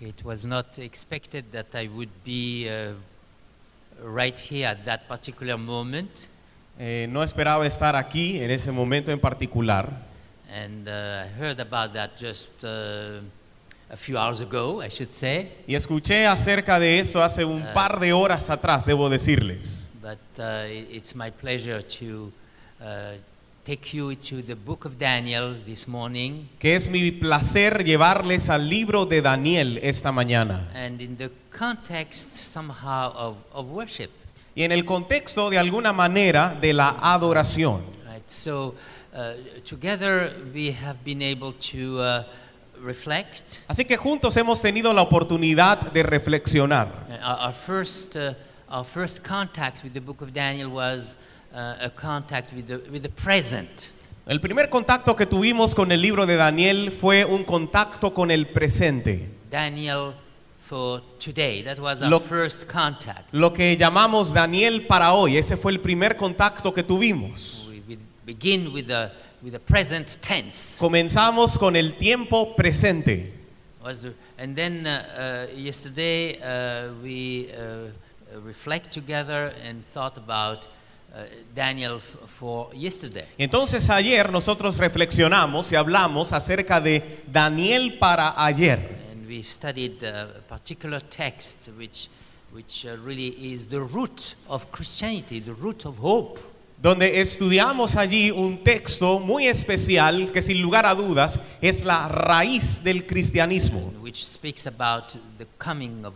It was not expected that I would be uh, right here at that particular moment. Eh, no esperaba estar aquí en ese momento en particular. And uh, I heard about that just uh, a few hours ago, I should say. Y escuché acerca de eso hace un par de horas atrás, debo decirles. But uh, it's my pleasure to uh, take you to the book of Daniel this morning. Que es mi placer llevarles al libro de Daniel esta mañana. And in the context somehow of, of worship. Y en el contexto de alguna manera de la adoración. Right? So uh, together we have been able to uh, reflect. Así que juntos hemos tenido la oportunidad de reflexionar. Uh, Our, our first, uh, our first contact with the book of Daniel was uh, a contact with the, with the present. El primer contacto que tuvimos con el libro de Daniel fue un contacto con el presente. Daniel for today. That was our Lo- first contact. Lo que llamamos Daniel para hoy, ese fue el primer contacto que tuvimos. We, we begin with the, with the present tense. Comenzamos con el tiempo presente. Was the, and then uh, uh, yesterday uh, we uh, reflect together and thought about Daniel f- for yesterday. Entonces ayer nosotros reflexionamos y hablamos acerca de Daniel para ayer. And we studied a particular text which, which uh, really is the root of Christianity, the root of hope. donde estudiamos allí un texto muy especial que sin lugar a dudas es la raíz del cristianismo, which speaks about the coming of,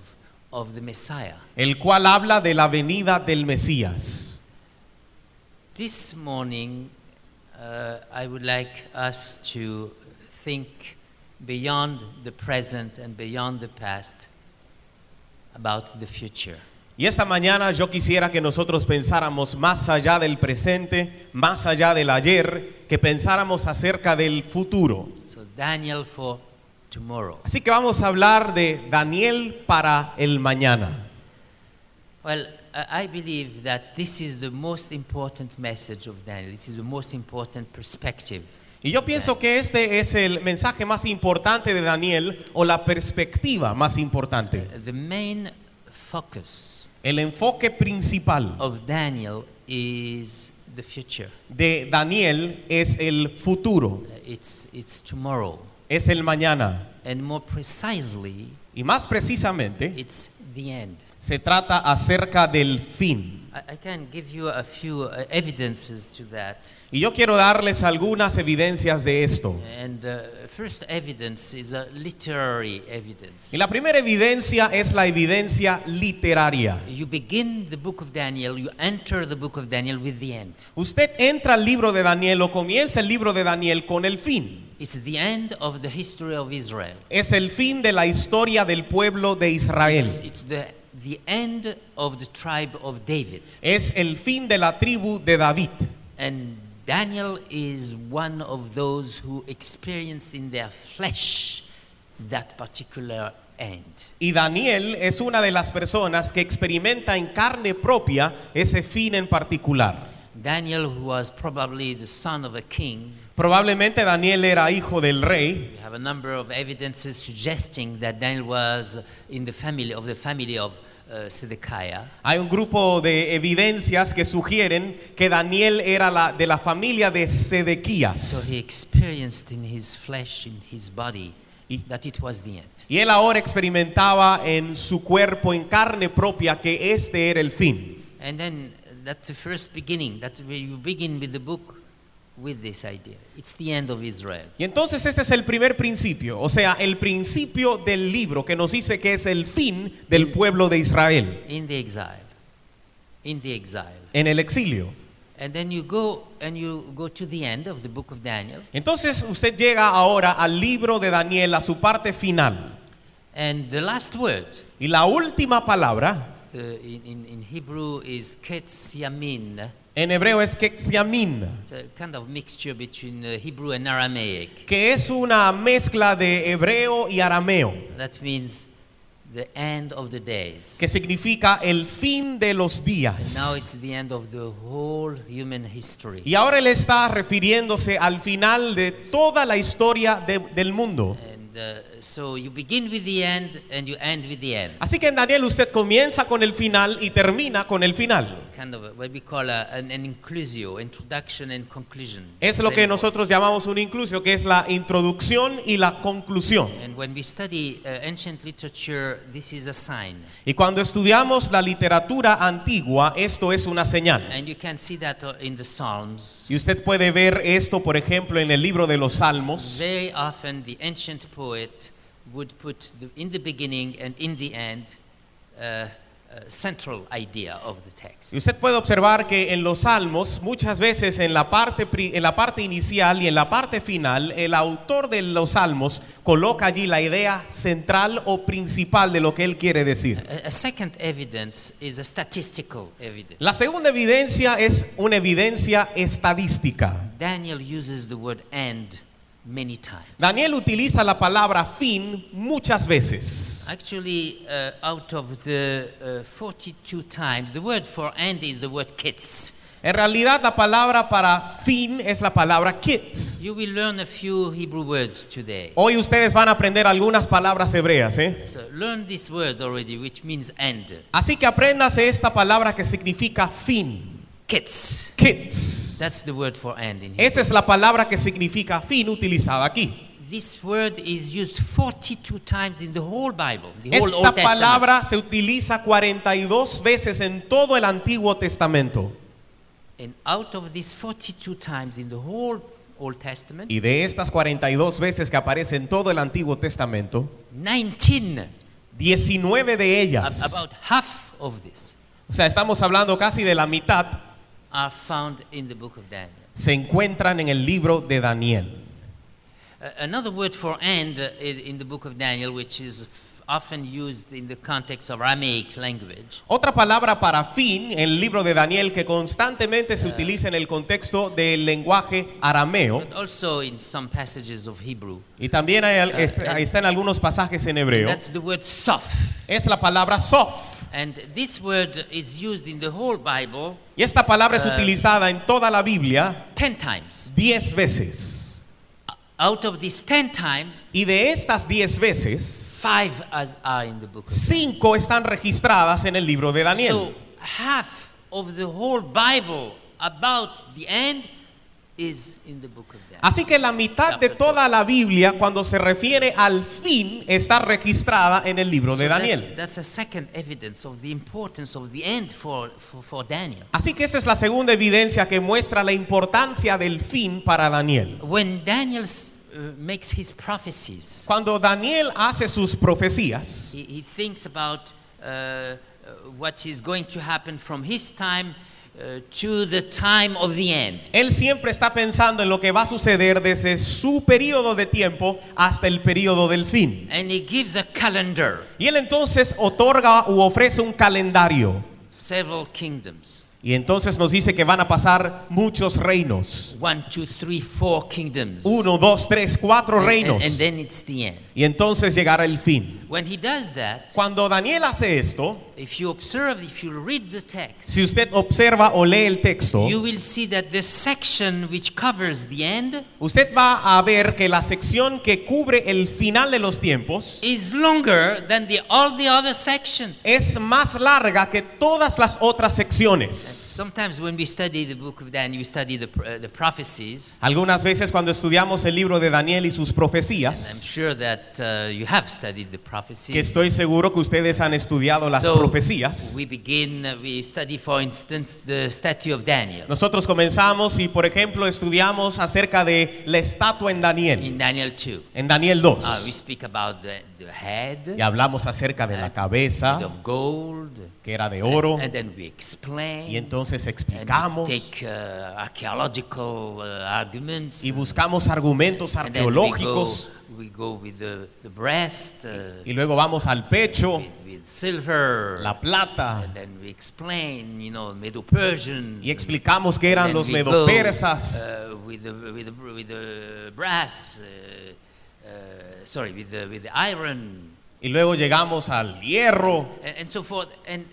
of the Messiah. el cual habla de la venida del Mesías. This morning, uh, I would like us to think beyond the present and beyond the past about the future. Y esta mañana yo quisiera que nosotros pensáramos más allá del presente, más allá del ayer, que pensáramos acerca del futuro. So, Daniel for tomorrow. Así que vamos a hablar de Daniel para el mañana. Well, I believe that this is the most important message of Daniel. This is the most important perspective. Y yo pienso que este es el mensaje más importante de Daniel o la perspectiva más importante. The main focus El enfoque principal of Daniel is the future. de Daniel es el futuro, Uh, It's, it's tomorrow. es el mañana. And more precisely, Y más precisamente, it's the end. se trata acerca del fin. I, I can give you a few uh, evidences to that. Y yo quiero darles algunas evidencias de esto. And uh, first evidence is a literary evidence. Y la primera evidencia es la evidencia literaria. You begin the book of Daniel, you enter the book of Daniel with the end. Usted entra al libro de Daniel o comienza el libro de Daniel con el fin. It's the end of the history of Israel. Es el fin de la historia del pueblo de Israel. It's, it's the, the end of the tribe of David. Es el fin de la tribu de David. And Daniel is one of those who experience in their flesh that particular end. Y Daniel es una de las personas que experimenta en carne propia ese fin en particular. Daniel, who was probably the son of a king, Probablemente Daniel era hijo del rey. we have a number of evidences suggesting that Daniel was in the family of the family of uh, Zedekiah. Hay un grupo de evidencias que sugieren que Daniel era la, de la familia de So Sedequías. he experienced in his flesh, in his body, Y- that it was the end. Y él ahora experimentaba en su cuerpo, en carne propia, que este era el fin. And then that's the first beginning. Where you begin with the book with this idea. It's the end of Israel. Y entonces este es el primer principio, o sea, el principio del libro que nos dice que es el fin del pueblo de Israel in the exile. In the exile. en el exilio. And then you go and you go to the end of the book of Daniel. Entonces usted llega ahora al libro de Daniel, a su parte final. And the last word Y la última palabra the, in, in, in Hebrew is ketziamin. En hebreo es a kind of mixture between uh, Hebrew and Aramaic. que es una mezcla de hebreo y arameo, That means the end of the days. que significa el fin de los And now días. it's the end of the whole human history. Y ahora él está refiriéndose al final de toda la historia de- del mundo. And uh, so you begin with the end and you end with the end. Así que en Daniel usted comienza con el final y termina con el final. Kind of what we call a, an, an inclusio, introduction and conclusion. Es lo que nosotros llamamos un inclusio, que es la introducción y la conclusión. And when we study uh, ancient literature, this is a sign. Y cuando estudiamos la literatura antigua, esto es una señal. And you can see that uh, in the Psalms. Y usted puede ver esto, por ejemplo, en el libro de los Salmos. Very often, the ancient poet would put the, in the beginning and in the end uh, central idea of the text. Y usted puede observar que en los Salmos, muchas veces en la parte, en la parte inicial y en la parte final, el autor de los Salmos coloca allí la idea central o principal de lo que él quiere decir. A, a second evidence is a statistical evidence. La segunda evidencia es una evidencia estadística. Daniel uses the word end many times. Daniel utiliza la palabra fin muchas veces. Actually, uh, out of the uh, 42 times, the word for end is the word kids. En realidad la palabra para fin es la palabra kids. You will learn a few Hebrew words today. Hoy ustedes van a aprender algunas palabras hebreas, ¿eh? So learn this word already, which means end. Así que apréndase esta palabra que significa fin. Kids. Kids. That's the word for end in. Esta es la palabra que significa fin utilizada aquí. This word is used 42 times in the whole Bible, the whole Esta Old Testament. palabra se utiliza 42 veces en todo el Antiguo Testamento. And out of these 42 times in the whole Old Testament, Y de estas 42 veces que aparece en todo el Antiguo Testamento, 19, 19 de ellas, about half of this, o sea, estamos hablando casi de la mitad, are found in the book of Daniel. se encuentran en el libro de Daniel. Uh, another word for end uh, in, the book of Daniel, which is often used in the context of Aramaic language, Otra palabra para fin en el libro de Daniel que constantemente se utiliza en el contexto del lenguaje arameo but also in some passages of Hebrew. y también hay está está en algunos pasajes en hebreo, That's the word sof. es la palabra sof. And this word is used in the whole Bible Y esta palabra es Eh. utilizada en toda la Biblia 10 times. 10 veces. Out of these 10 times, Y de estas 10 veces, five as are in the book 5 están registradas en el libro de Daniel. So half of the whole Bible about the end Así que la mitad de toda la Biblia, cuando se refiere al fin, está registrada en el libro de Daniel. That's, that's a second evidence of the importance of the end for, for, for Daniel. Así que esa es la segunda evidencia que muestra la importancia del fin para Daniel. When Daniel uh, makes his prophecies, Cuando Daniel hace sus profecías, he, he thinks about uh, uh, what is going to happen from his time uh, to the time of the end. él siempre está pensando en lo que va a suceder desde su periodo de tiempo hasta el periodo del fin. And he gives a calendar, Y él entonces otorga u ofrece un calendario. several kingdoms. Y entonces nos dice que van a pasar muchos reinos. One, two, three, four kingdoms. Uno, dos, tres, cuatro And- reinos. And, and then it's the end. Y entonces llegará el fin. When he does that, Cuando Daniel hace esto, if you observe, if you read the text, si usted observa o lee el texto, you will see that the section which covers the end usted va a ver que la sección que cubre el final de los tiempos is longer than the, all the other sections. es más larga que todas las otras secciones. Sometimes when we study the book of Daniel, we study the, uh, the prophecies. Algunas veces cuando estudiamos el libro de Daniel y sus I'm profecías, sure that uh, you have studied the que prophecies. estoy seguro que ustedes han estudiado las So, profecías, we begin, uh, we study, for instance, the statue of Daniel. Nosotros comenzamos y por ejemplo estudiamos acerca de la estatua en Daniel, in Daniel 2. en Daniel 2, Uh, we speak about the, the head. Y hablamos acerca de la cabeza, of gold, que era de oro, and then we explain. y entonces and explicamos we take uh, archaeological uh, arguments. y buscamos argumentos and then we go, arqueológicos we go with the, the breast, uh, y luego vamos al pecho, with, with silver. la plata, and then we explain, you know, Medo-Persians. y explicamos que eran los medopersas. with, the, with, the, with the brass, sorry, with the, with the iron, Y luego llegamos al hierro. and, and so forth. And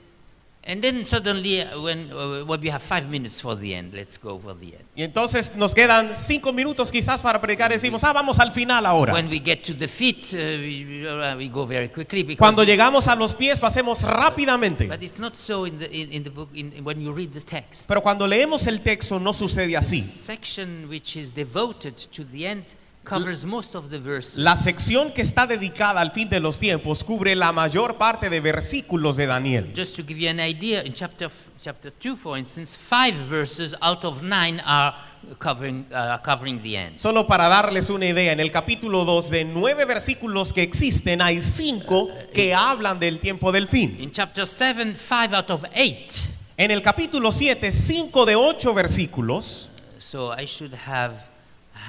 And then suddenly, uh, when, uh, when we have five minutes for the end, let's go for the end. Y entonces nos quedan cinco minutos quizás para predicar decimos, ah, vamos al final ahora. When we get to the feet, uh, we, uh, we go very quickly because. Cuando llegamos a los pies lo hacemos rápidamente. but it's not so in the, in, in the book in, when you read the text. Pero cuando leemos el texto no sucede así. section which is devoted to the end covers most of the verses. La sección que está dedicada al fin de los tiempos cubre la mayor parte de versículos de Daniel. Just to give you an idea, in chapter chapter two, for instance, five verses out of nine are covering uh, covering the end. Solo para darles una idea, en el capítulo 2 de nueve versículos que existen, hay cinco que hablan del tiempo del fin. In chapter seven, five out of eight. En el capítulo 7, cinco de ocho versículos, So I should have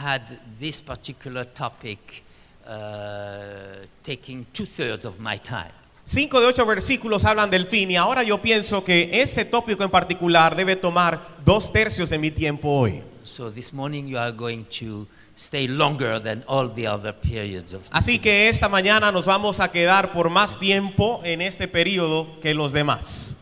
had this particular topic uh, taking two thirds of my time. cinco de ocho versículos hablan del fin y ahora yo pienso que este tópico en particular debe tomar dos tercios de mi tiempo hoy. So this morning you are going to stay longer than all the other periods of Así que esta mañana nos vamos a quedar por más tiempo en este periodo que los demás.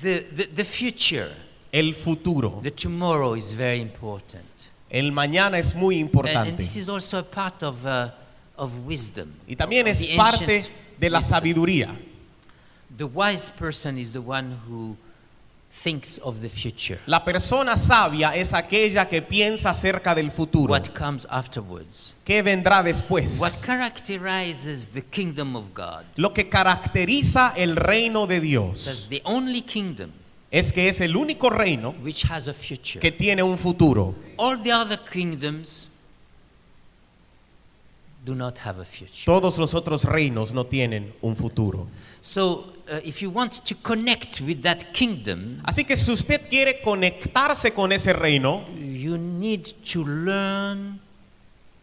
the, the, the future, El futuro, the tomorrow is very important. El mañana es muy And, and importante. this is also a part of, uh, of wisdom. Y también es the parte de la wisdom. sabiduría. The wise person is the one who thinks of the future, La persona sabia es aquella que piensa acerca del futuro. what comes afterwards. ¿Qué vendrá después? What characterizes the kingdom of God? Lo que caracteriza el reino de That's Dios the only kingdom es que es el único reino which has a future. que tiene un futuro. All the other kingdoms do not have a future. Todos los otros reinos no tienen un futuro. So, uh, if you want to connect with that kingdom, Así que si usted quiere conectarse con ese reino, you need to learn,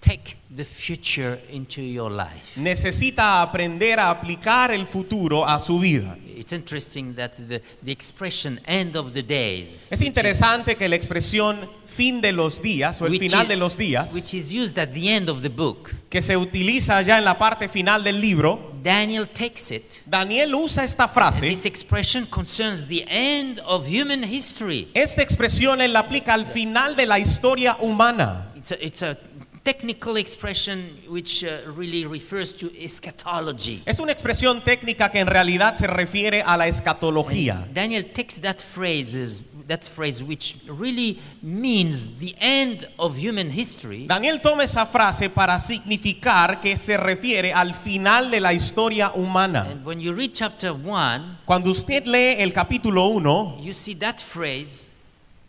take the future into your life. necesita aprender a aplicar el futuro a su vida. It's interesting that the, the expression end of the days, Es is- interesante que la expresión fin de los días o el final is- de los días, which is used at the end of the book, que se utiliza ya en la parte final del libro, Daniel takes it. Daniel usa esta frase. This expression concerns the end of human history. Esta expresión él la aplica al final de la historia humana. It's a, it's a technical expression which uh, really refers to eschatology. Es una expresión técnica que en realidad se refiere a la escatología. Daniel takes that phrase, that phrase which really means the end of human history, Daniel toma esa frase para significar que se refiere al final de la historia humana. and when you read chapter 1, Cuando usted lee el capítulo 1, you see that phrase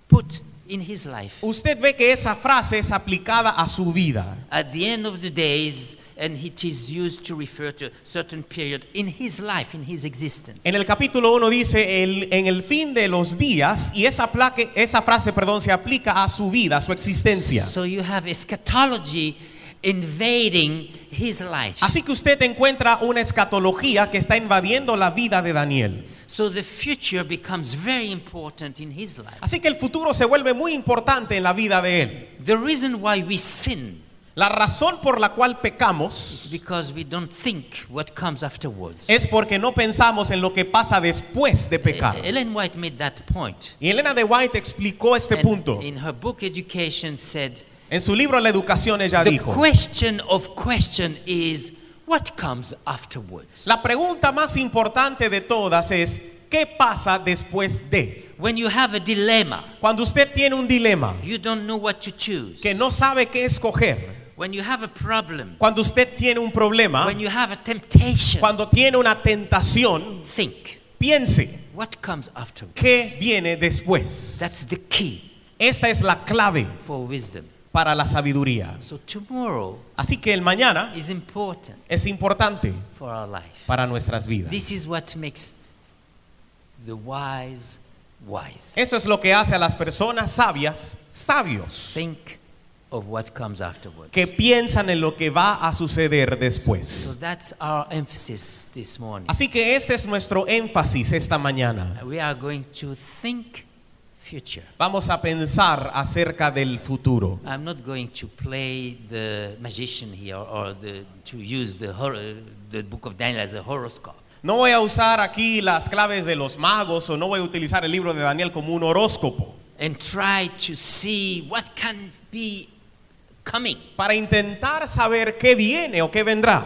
put in his life. usted ve que esa frase es aplicada a su vida. At the end of the days, and it is used to refer to a certain period in his life, in his existence. En el capítulo 1 dice el- en el fin de los días y esa, plaque- esa frase perdón, se aplica a su vida, a su existencia. So you have eschatology invading his life. Así que usted encuentra una escatología que está invadiendo la vida de Daniel. So the future becomes very important in his life. Así que el futuro se vuelve muy importante en la vida de él. The reason why we sin La razón por la cual pecamos is because we don't think what comes afterwards. es porque no pensamos en lo que pasa después de pecar. Ellen White made that point. Y Elena de White explicó este And punto. in her book Education said, En su libro La educación ella the dijo, question of question is what comes afterwards. la pregunta más importante de todas es, ¿qué pasa después de? When you have a dilemma, Cuando usted tiene un dilema you don't know what to choose. que no sabe qué escoger, When you have a problem, cuando usted tiene un problema, when you have a temptation, cuando tiene una tentación, think piense, what comes afterwards. ¿qué viene después? That's the key Esta es la clave for wisdom. Para la sabiduría. So tomorrow Así que el mañana is important es importante for our life. para nuestras vidas. This is what makes the wise wise. Esto es lo que hace a las personas sabias sabios, Think of what comes afterwards. que piensan en lo que va a suceder So después. that's our emphasis this morning. Así que este es nuestro énfasis esta mañana. We are going to think future. Vamos a pensar acerca del futuro. I'm not going to play the magician here or the, to use the, hor- the book of Daniel as a horoscope. No voy a usar aquí las claves de los magos o no voy a utilizar el libro de Daniel como un horóscopo and try to see what can be coming para intentar saber qué viene o qué vendrá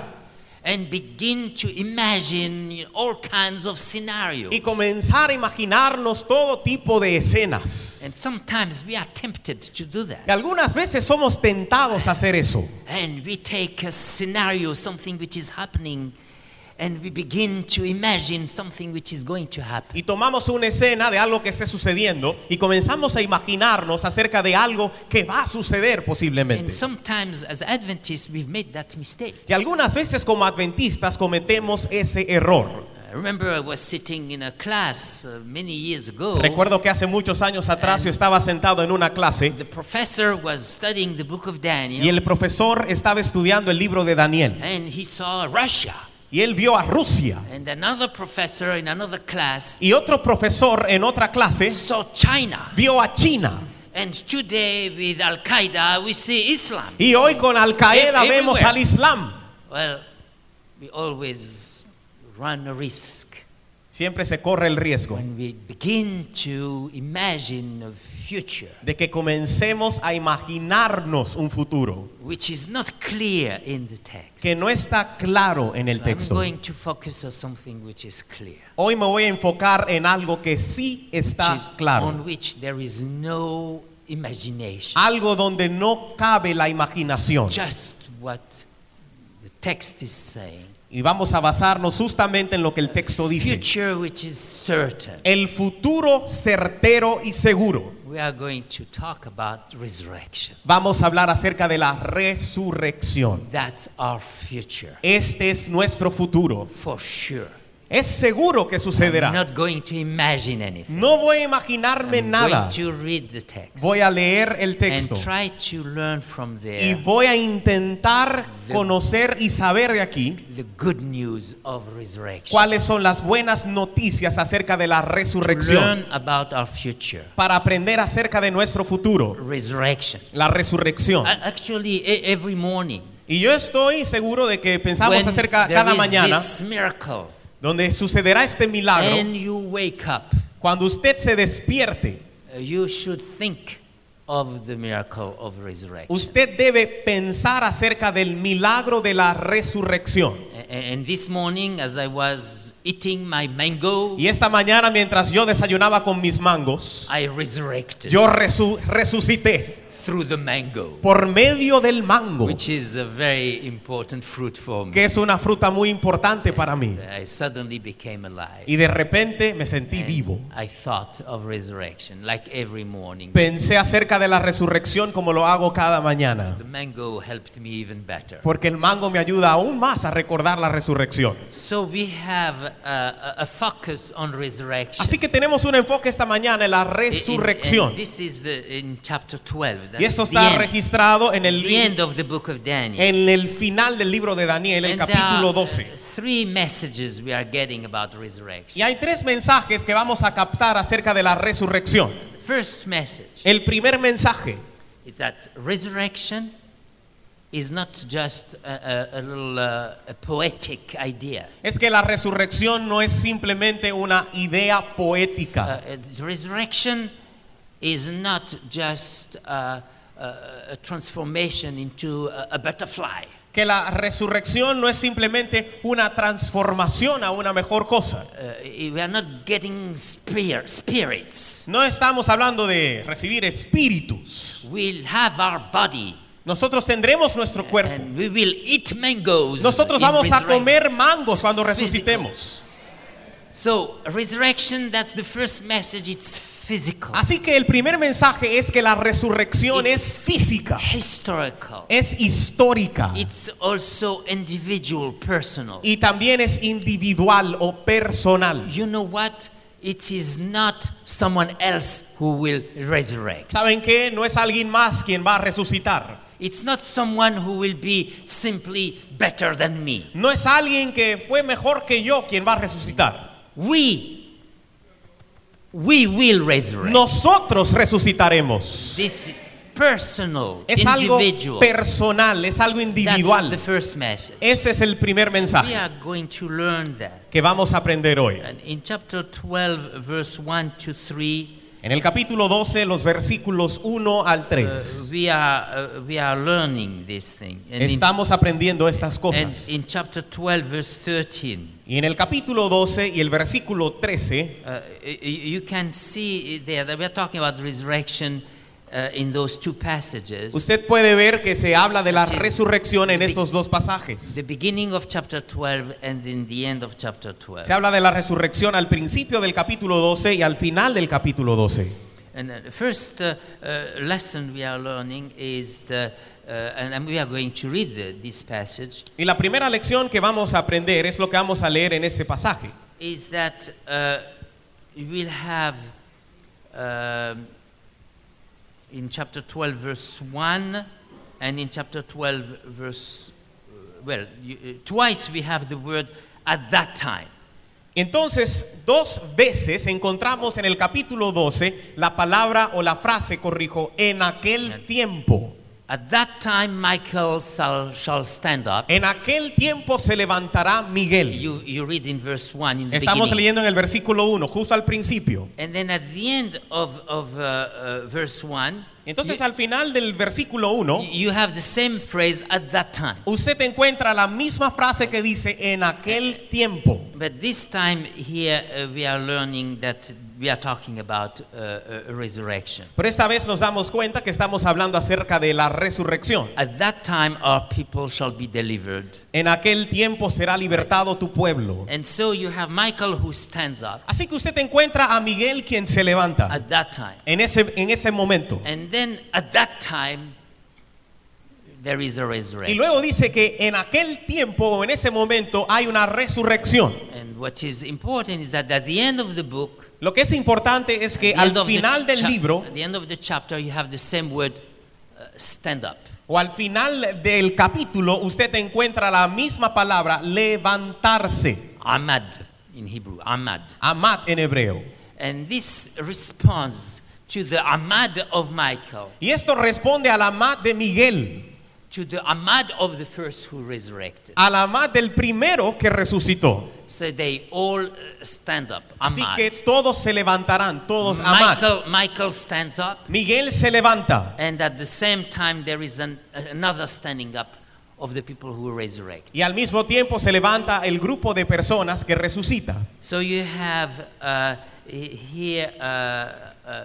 and begin to imagine all kinds of scenarios. y comenzar a imaginarnos todo tipo de escenas. And sometimes we are tempted to do that. Y algunas veces somos tentados a hacer eso. And we take a scenario, something which is happening, and we begin to imagine something which is going to happen. Y tomamos una escena de algo que esté sucediendo y comenzamos a imaginarnos acerca de algo que va a suceder And posiblemente. sometimes, as Adventists, we've made that mistake. Y algunas veces como adventistas cometemos ese error. I remember I was sitting in a class many years ago. Recuerdo que hace muchos años atrás yo estaba sentado en una clase The professor was studying the book of Daniel, y el profesor estaba estudiando el libro de Daniel and he saw Russia. Y él vio a Rusia And another professor in another class y otro profesor en otra clase saw China. vio a China. And today, with Al Qaeda, we see Islam. Y hoy con Al Qaeda E- vemos everywhere. al Islam. Well, we always run a risk Siempre se corre el riesgo when we begin to imagine a future de que comencemos a imaginarnos un futuro which is not clear in the text. que no está claro en el I'm texto. going to focus on something which is clear, Hoy me voy a enfocar en algo que sí está which is claro. on which there is no imagination, Algo donde no cabe la imaginación. just what the text is saying. Y vamos a basarnos justamente en lo que el texto dice. Future which is certain. El futuro certero y seguro. We are going to talk about resurrection. Vamos a hablar acerca de la resurrección. That's our future, Este es nuestro futuro. for sure. Es seguro que I'm sucederá. not going to imagine anything. No voy a imaginarme I'm nada. going to read the text Voy a leer el and texto. try to learn from Y there voy a intentar conocer y saber de aquí the good news of resurrection. cuáles son las buenas noticias acerca de la To resurrección. learn about our future. Para aprender acerca de nuestro futuro. Resurrection. La resurrección. Actually, e- every morning, Y yo estoy seguro de que pensamos acerca cada mañana this miracle, donde sucederá este milagro. and you wake up, Cuando usted se despierte, uh, you should think of the miracle of resurrection. usted debe pensar acerca del milagro de la resurrección. And this morning, as I was eating my mango, Y esta mañana mientras yo desayunaba con mis mangos, I resurrected yo resu- resucité through the mango, por medio del mango, which is a very important fruit for me. que es una fruta muy importante para mí. I suddenly became alive. Y de repente me sentí And vivo. I thought of resurrection like every morning. Pensé acerca de la resurrección como lo hago cada mañana. The mango helped me even better. Porque el mango me ayuda aún más a recordar la resurrección. So we have a, a- focus on resurrection. Así que tenemos un enfoque esta mañana en la resurrección. and this is the, in chapter 12. Y esto está registrado en el, en el final del libro de Daniel, el capítulo are, uh, 12. three messages we are getting about resurrection. Y hay tres mensajes que vamos a captar acerca de la resurrección. First message El primer mensaje is that resurrection is not just a, a- a little uh, a poetic idea. es que la resurrección no es simplemente una idea poética. Uh, uh, resurrection is not just uh, uh, a transformation into a, a butterfly. Que la resurrección no es simplemente una transformación a una mejor cosa. Uh, we are not getting spear, spirits. No estamos hablando de recibir espíritus. We'll have our body Nosotros tendremos nuestro cuerpo. and we will eat mangoes. Nosotros vamos a comer mangos cuando resucitemos. So, resurrection, that's the first message, it's physical, Así que el primer mensaje es que la resurrección It's- es física, historical. es histórica It's also individual, personal. y también es individual o personal. You know what? It is not someone else who will resurrect. ¿Saben qué? No es alguien más quien va a resucitar. It's not someone who will be simply better than me. No es alguien que fue mejor que yo quien va a resucitar. We, we will resurrect. Nosotros resucitaremos. This, personal, Es algo individual. personal, es algo That's individual. the first message. Ese es el primer We mensaje are going to learn that. que vamos a aprender hoy. And in chapter 12, verse 1 to 3, En el capítulo 12, los versículos 1 al uh, 3. we, are, uh, we are learning this thing. And in, Estamos aprendiendo estas and cosas. in chapter 12, verse 13, Y en el capítulo 12 y el versículo 13, uh, you can see there that we're talking about resurrection uh, in those two passages. usted puede ver que se habla de la resurrección en estos dos pasajes. the beginning of chapter 12 and in the end of chapter 12. Se habla de la resurrección al principio del capítulo 12 y al final del capítulo 12. And uh, the first uh, lesson we are learning is, the, and, and we are going to read the, this passage, Y la primera lección que vamos a aprender es lo que vamos a leer en este pasaje. is that uh, you will have um, in chapter 12, verse 1, and in chapter 12, verse, uh, well, uh, twice we have the word at that time. Entonces, dos veces encontramos en el capítulo 12 la palabra o la frase, corrijo, en aquel tiempo. At that time, Michael shall, shall stand up. En aquel tiempo se levantará Miguel. You, you read in verse 1 in the Estamos beginning. leyendo en el versículo 1, justo al principio. And then at the end of, of uh, uh, verse 1, Entonces, al final del versículo 1, you have the same phrase at that time. usted encuentra la misma frase que dice en aquel tiempo. But this time here uh, we are learning that we are talking about uh, a resurrection. Pero esta vez nos damos cuenta que estamos hablando acerca de la resurrección. At that time our people shall be delivered. En aquel tiempo será libertado tu pueblo. And so you have Michael who stands up Así que usted encuentra a Miguel quien se levanta at that time. en ese, en ese momento. And then at that time there is a Y resurrection. luego dice que en aquel tiempo o en ese momento hay una resurrección. And what is important is that at the end of the book Lo que es importante es que al final del libro At the end of the chapter, you have the same word, uh, stand up. o al final del capítulo usted encuentra la misma palabra levantarse. Ahmad in Hebrew, Ahmad. Amat en hebreo. And this responds to the Ahmad of Michael, Y esto responde al amat de Miguel, to the Ahmad of the first who resurrected. al amat del primero que resucitó. So they all uh, stand up. Así Ahmad. que todos se levantarán, todos amat. Michael, Michael stands up, Miguel se levanta. and at the same time, there is an, another standing up of the people who resurrect. Y al mismo tiempo se levanta el grupo de personas que resucita. So you have uh, here uh, uh,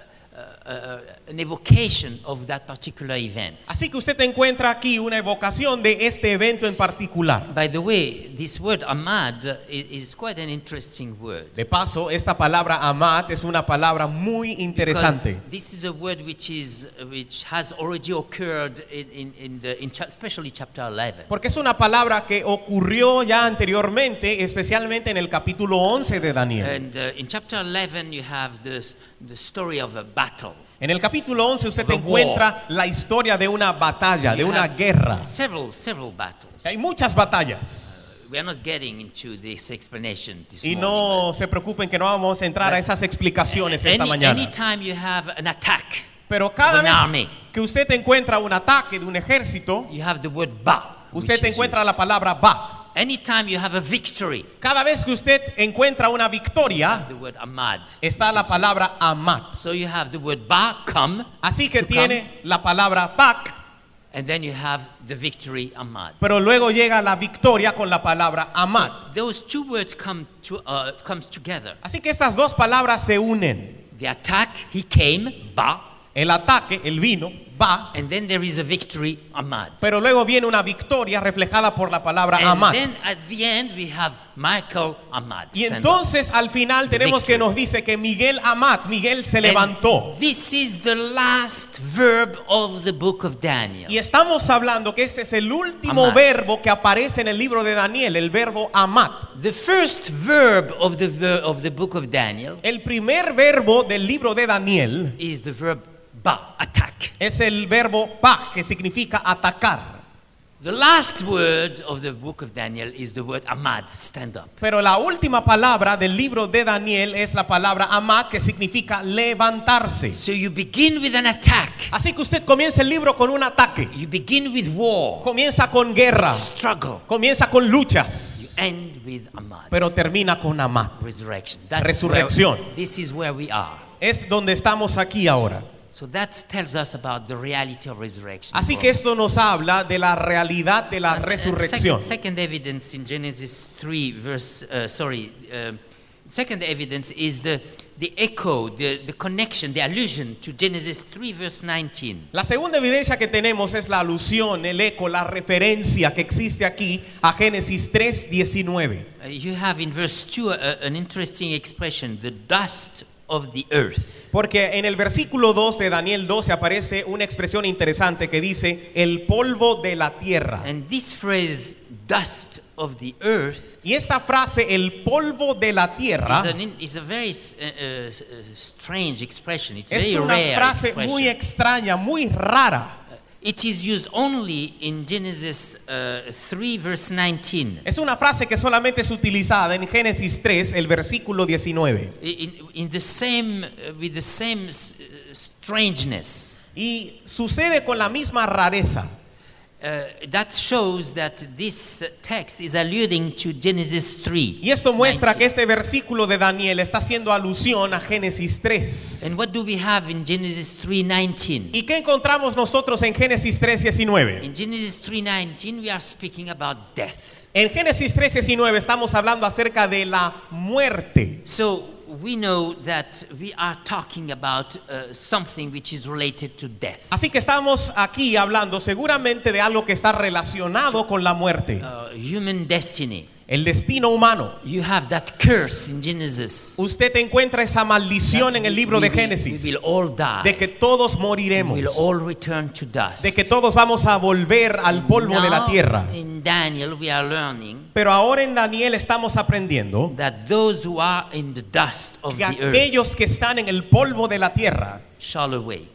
an evocation of that particular event. Así que usted encuentra aquí una evocación de este evento en particular. By the way, this word Ahmad i- is quite an interesting word. De paso, esta palabra amat es una palabra muy Because interesante. this is a word which is which has already occurred in, in, in the in especially chapter 11. Porque es una palabra que ocurrió ya anteriormente, especialmente en el capítulo 11 de Daniel. And uh, in chapter 11 you have this, the story of a battle. En el capítulo 11 usted encuentra la historia de una batalla, de una guerra. Several several battles. Hay muchas batallas. We are not getting into this explanation this Y morning, no se preocupen que no vamos a entrar a esas explicaciones esta Any, mañana. anytime you have an attack, Pero cada an army. vez que usted encuentra un ataque de un ejército, you have the word ba. usted encuentra used. la palabra va. Anytime you have a victory, Cada vez que usted encuentra una victoria, the word amad. está la palabra amat. used. So you have the word ba, come, Así que tiene la palabra back, and then you have the victory amad. pero luego llega la victoria con la palabra amat. So those two words come to uh, comes together. Así que estas dos palabras se unen. The attack, he came, ba, El ataque, el vino, va, and then there is a victory, amad. pero luego viene una victoria reflejada por la palabra And amat. then at the end we have Michael Amad. Y up. entonces al final tenemos que nos dice que Miguel Amat, Miguel se And levantó. This is the last verb of the book of Daniel. Y estamos hablando que este es el último verbo que aparece en el libro de Daniel, el verbo amat. The first verb of the ver- of the book of Daniel El primer verbo del libro de Daniel is the verb ba, attack. es el verbo pa, que significa atacar. The last word of the book of Daniel is the word Ahmad, stand up. Pero la última palabra del libro de Daniel es la palabra amad, que significa levantarse. So you begin with an attack, Así que usted comienza el libro con un ataque. you begin with war, Comienza con guerra. struggle, Comienza con luchas. you end with Ahmad, Pero termina con amad. resurrection. That's Resurrección. Where, this is where we are. Es donde estamos aquí ahora. So that tells us about the reality of resurrection. Así que esto nos habla de la realidad de la And- and resurrección. Second, evidence in Genesis 3, verse, uh, sorry, second evidence is the, the echo, the, the connection, the allusion to Genesis 3, verse 19. La segunda evidencia que tenemos es la alusión, el eco, la referencia que existe aquí a Génesis 3:19. Uh, you have in verse 2 uh, an interesting expression, the dust of the earth. Porque en el versículo 2 de Daniel 12 aparece una expresión interesante que dice el polvo de la tierra. And this phrase, dust of the earth, Y esta frase, el polvo de la tierra, is, an in, is a very uh, uh, s- uh, strange expression. It's es very una rare frase expression. muy extraña, muy rara. It is used only in Genesis uh, 3, verse 19. Es una frase que solamente es utilizada en Génesis 3, el versículo 19. In, in the same, uh, with the same uh, strangeness. Y sucede con la misma rareza. Uh, that shows that this text is alluding to Genesis 3. Y esto muestra 19. que este versículo de Daniel está haciendo alusión a Génesis 3. And what do we have in Genesis 3:19? ¿Y qué encontramos nosotros en Génesis 3:19? In Genesis 3:19 we are speaking about death. En Génesis 3:19 estamos hablando acerca de la muerte. So we know that we are talking about something which is related to death. Así que estamos aquí hablando seguramente de algo que está relacionado con la muerte, Uh, human destiny. El destino humano. You have that curse in Genesis. Usted encuentra esa maldición en el libro de We will- Génesis We will all die. de que todos we moriremos, will all return to dust. de que todos vamos a volver al polvo de la Now, tierra. In Daniel, we are learning Pero ahora en Daniel estamos aprendiendo that those who are in the dust of que the earth aquellos que están en el polvo de la tierra shall awake.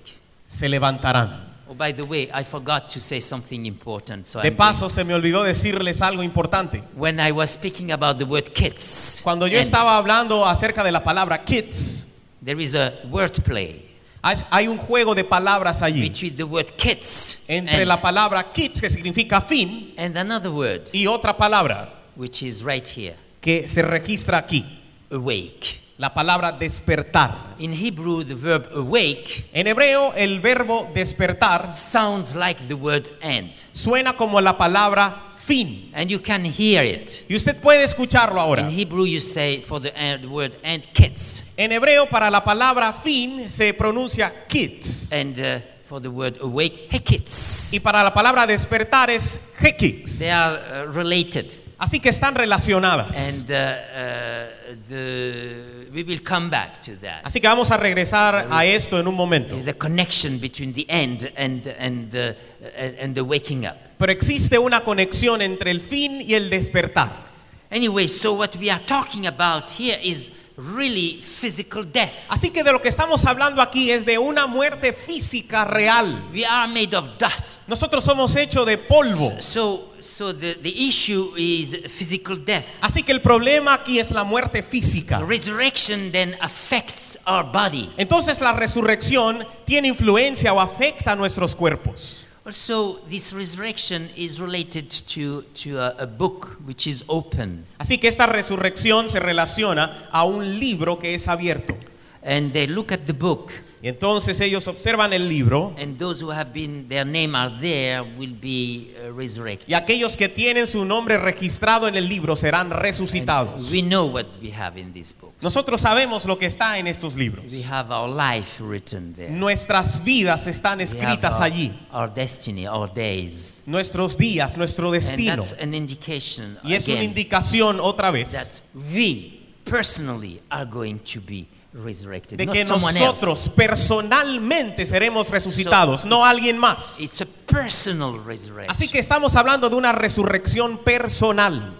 se levantarán. By the way, I forgot to say something important. So De paso, se me olvidó decirles algo importante. when I was speaking about the word kids, Cuando yo estaba hablando acerca de la palabra kids, there is a wordplay hay- hay un juego de palabras allí. between the word kids Entre la palabra kids, que significa fin, and another word, y otra palabra which is right here, que se registra aquí, awake. La palabra despertar. In Hebrew, the verb awake En hebreo, el verbo despertar sounds like the word end, suena como la palabra fin. and you can hear it. Y usted puede escucharlo In ahora. Hebrew, you say for the end, word end, kids, En hebreo, para la palabra fin se pronuncia kids. and uh, for the word awake, hekits. Y para la palabra despertar es hekix. They are uh, related, Así que están relacionadas. and uh, uh, the, we will come back to that. Así que vamos a regresar a esto en un momento. There is a connection between the end and and the and, and the waking up. Pero existe una conexión entre el fin y el despertar. Anyway, so what we are talking about here is really physical death. Así que de lo que estamos hablando aquí es de una muerte física real. We are made of dust. Nosotros somos hechos de polvo. So, so the, the issue is physical death. Así que el problema aquí es la muerte física. Resurrection then affects our body. Entonces la resurrección tiene influencia o afecta a nuestros cuerpos. Also, this resurrection is related to, to a, a book which is open. Así que esta resurrección se relaciona a un libro que es abierto. And they look at the book, Y entonces ellos observan el libro and those who have been, their name are there, will be resurrected. y aquellos que tienen su nombre registrado en el libro serán resucitados. We know what we have in this book. Nosotros sabemos lo que está en estos libros. We have our life written there. Nuestras vidas están escritas our, allí. our destiny, our days. Nuestros días, nuestro And destino. that's an indication Y es una again, indicación otra vez that we personally are going to be resurrected, de que nosotros else. personalmente seremos resucitados, no alguien más. It's a personal resurrection. Así que estamos hablando de una resurrección personal.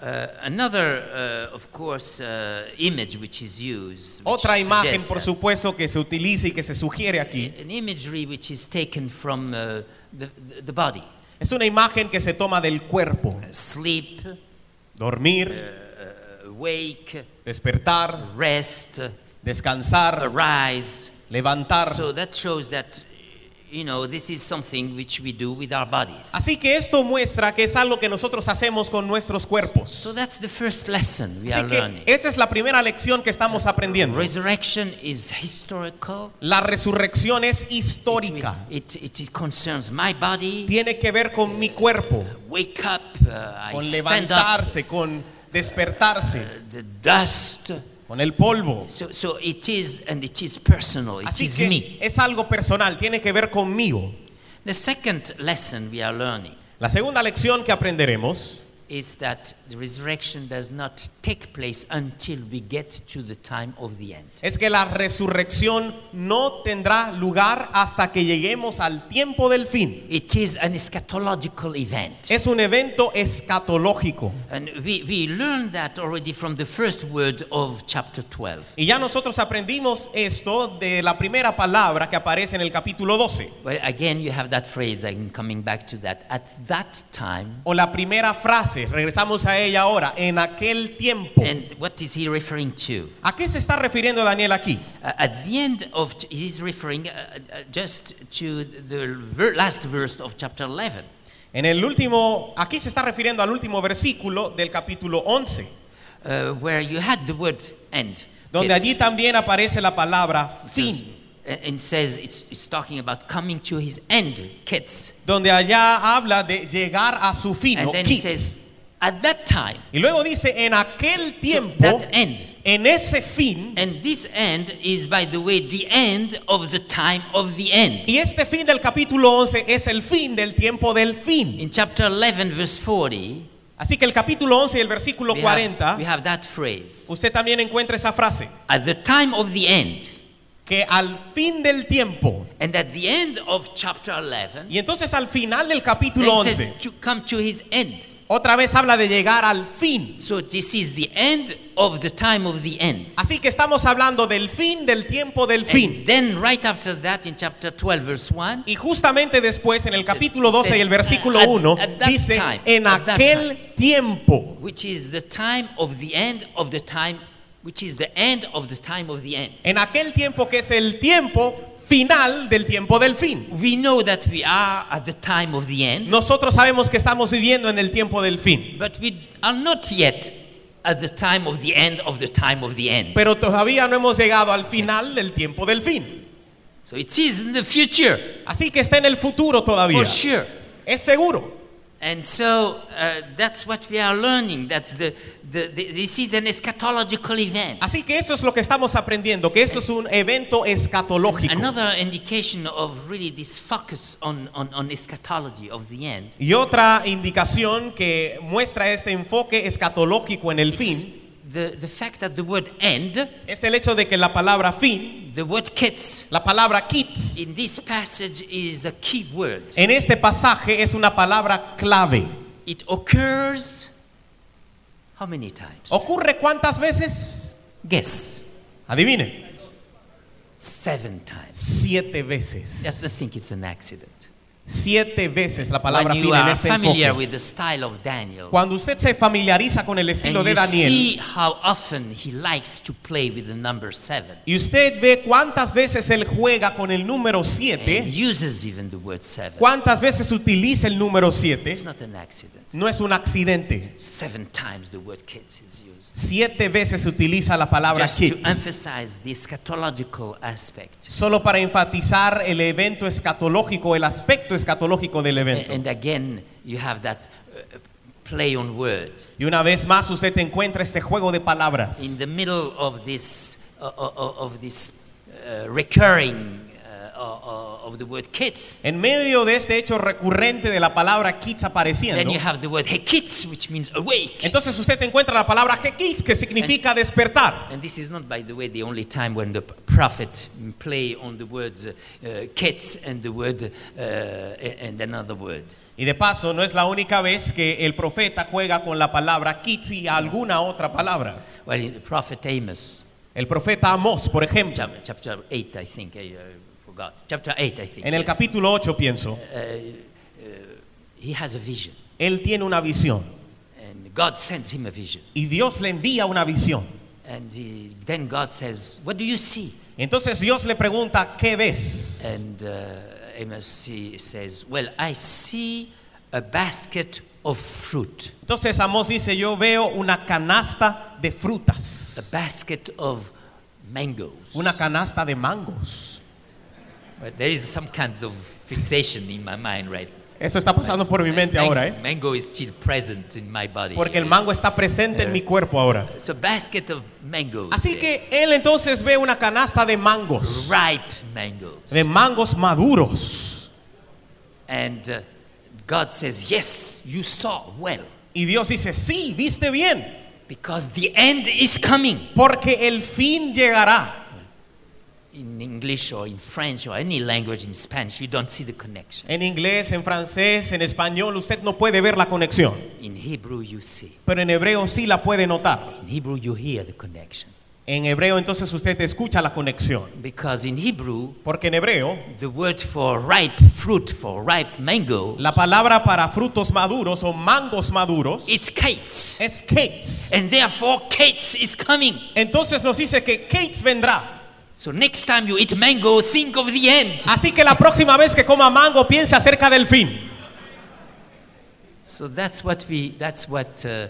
Uh, another, uh, of course, uh, image which is used. which Otra imagen, por supuesto, que se utiliza y que se sugiere aquí. An imagery which is taken from the, body. Es una imagen que se toma del cuerpo. sleep, Dormir, wake, despertar, rest, descansar, arise. levantar. So that shows that, you know, this is something which we do with our bodies. Así que esto muestra que es algo que nosotros hacemos con nuestros cuerpos. So that's the first lesson we are Así que learning. esa es la primera lección que estamos aprendiendo. Resurrection is historical. La resurrección es histórica. It, it, it concerns my body. Tiene que ver con mi cuerpo, Wake up, uh, I con stand up, levantarse, con despertarse, the dust. con el polvo. So, so it is, and it is personal. It Así is que me. es algo personal, tiene que ver conmigo. The second lesson we are learning La segunda lección que aprenderemos is that the resurrection does not take place until we get to the time of the end. es que la resurrección no tendrá lugar hasta que lleguemos al tiempo del fin. It is an eschatological event. Es un evento escatológico. And we, we learned that already from the first word of chapter 12. Y ya nosotros aprendimos esto de la primera palabra que aparece en el capítulo 12. Well, again, you have that phrase, I'm coming back to that. At that time, O la primera frase, regresamos a ella ahora, en aquel tiempo. and what is he referring to? ¿A qué se está refiriendo Daniel aquí? Uh, at the end of, he's referring uh, uh, just to the ver- last verse of chapter 11. En el último, aquí se está refiriendo al último versículo del capítulo 11, uh, where you had the word end. donde It's- allí también aparece la palabra fin, and says it's, it's talking about coming to his end, kids. donde allá habla de llegar a su fin, And he says, at that time, y luego dice en aquel tiempo, that end. en ese fin, And this end is, by the way, the end of the time of the end. y este fin del capítulo 11 es el fin del tiempo del fin. In chapter 11, verse 40, Así que el capítulo 11 y el versículo we 40, have, we have that phrase. usted también encuentra esa frase, At the time of the end. que al fin del tiempo, And at the end of chapter 11, y entonces al final del capítulo it 11, says to come to his end. Otra vez habla de llegar al fin. So this is the end of the time of the end. Así que estamos hablando del fin del tiempo del fin. Then right after that in chapter 12 verse 1 Y justamente después en el capítulo 12 y el versículo at- 1 at that dice time, en aquel tiempo. which is the time of the end of the time which is the end of the time of the end. En aquel tiempo que es el tiempo final del tiempo del fin. We know that we are at the time of the end, Nosotros sabemos que estamos viviendo en el tiempo del fin, but we are not yet at the time of the end of the time of the end. pero todavía no hemos llegado al final del tiempo del fin. So it is in the future Así que está en el futuro todavía. for sure. Es seguro. And so uh, that's what we are learning. That's the, the, the this is an eschatological event. Así que eso es lo que estamos aprendiendo, que esto es un evento escatológico. Another indication of really this focus on, on, on eschatology of the end Y otra indicación que muestra este enfoque escatológico en el fin the, the fact that the word end, es el hecho de que la palabra fin, the word kids, la palabra kits, in this passage is a key word. en este pasaje es una palabra clave. It occurs how many times? ¿Ocurre cuántas veces? Guess. Adivine. Seven times. Siete veces. don't think it's an accident. Siete veces la palabra When en are este familiar enfoque. with the style of Daniel, Cuando usted se familiariza con el and estilo de you Daniel see how often he likes to play with the number seven, y usted ve cuántas veces él juega con el número and 7, uses even the word seven, cuántas veces utiliza el número 7, it's not an accident. no es un accidente. Seven times the word kids is used. Siete veces utiliza la palabra Just to kids. emphasize the eschatological aspect. Solo para enfatizar el evento escatológico, el aspecto escatológico del evento. And again, you have that uh, play on word. Y una vez más usted encuentra este juego de palabras. In the middle of this, uh, uh, of this recurring uh, of the word kids, En medio de este hecho recurrente de la palabra kids then apareciendo, you have the word which means awake. entonces usted encuentra la palabra kids que significa despertar. And this is not, by the way, the only time when the prophet play on the words uh, uh, kids and the word uh, and another word. Y de paso, no es la única vez que el profeta juega con la palabra kids y alguna otra palabra. Well, the prophet Amos, El profeta Amós, por ejemplo, chap- chapter 8, I think, I uh, forgot. Chapter 8, I think. en el yes. capítulo 8 pienso, he has a vision. Él tiene una visión And God sends him a vision. y Dios le envía una visión. And he, then God says, What do you see? Entonces Dios le pregunta, ¿qué ves? And uh, Amos says, Well, I see a basket of fruit, Entonces Amós dice, yo veo una canasta de a frutas, basket of mangoes. una canasta de mangos. But there is some kind of fixation in my mind right Eso está pasando por mi mente ahora, ¿eh? Mango is still present in my body. Porque el mango está presente en mi cuerpo ahora. It's a basket of mangoes. Así que él entonces ve una canasta de mangos, ripe mangoes. de mangos maduros. And uh, God says, Yes, you saw well, Y Dios dice, sí, viste bien, because the end is coming. porque el fin llegará. In English or in French or any language in Spanish, you don't see the connection. En inglés, en francés, en español, usted no puede ver la conexión, In Hebrew, you see. pero en hebreo sí la puede notar. In Hebrew, you hear the connection. En hebreo entonces usted escucha la conexión, Because in Hebrew, porque en hebreo the word for ripe fruit, for ripe mango, la palabra para frutos maduros o mangos maduros it's Kates. es Kates. And therefore, Kates is coming. Entonces nos dice que Kates vendrá. So next time you eat mango, think of the end. Así que la próxima vez que coma mango piense acerca del fin. So that's what we. That's what uh,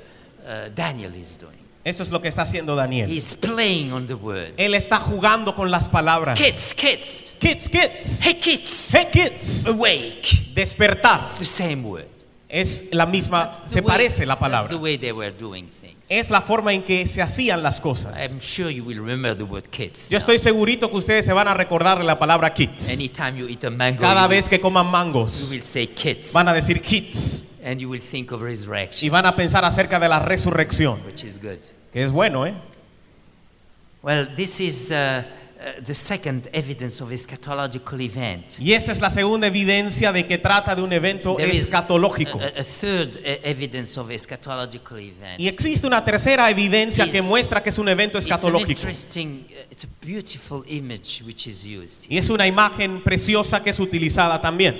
uh, Daniel is doing. Eso es lo que está haciendo Daniel. He's playing on the word. Él está jugando con las palabras. Kids, kids. Kids, kids. Hey, kids. Hey, kids. Awake. Despertar. It's the same word. Es la misma, se way- parece la That's the palabra. way they were doing. Es la forma en que se hacían las cosas. I'm sure you will remember the word kids. Yo now. estoy segurito que ustedes se van a recordar la palabra kids. Anytime you eat a mango, Cada you, vez que coman you mangos, will say kids, van a decir kids. and you will think of Y resurrection, van a pensar acerca de la resurrección. which is good. Que es bueno, ¿eh? Well, this is uh, the second evidence of eschatological event. Y esta es la segunda evidencia de que trata de un evento There escatológico. a, a- third uh, evidence of eschatological event. Y existe una tercera evidencia que Is- muestra que es un evento It's an escatológico. interesting, uh, it's a beautiful image which is used, Y es una imagen preciosa que es utilizada también.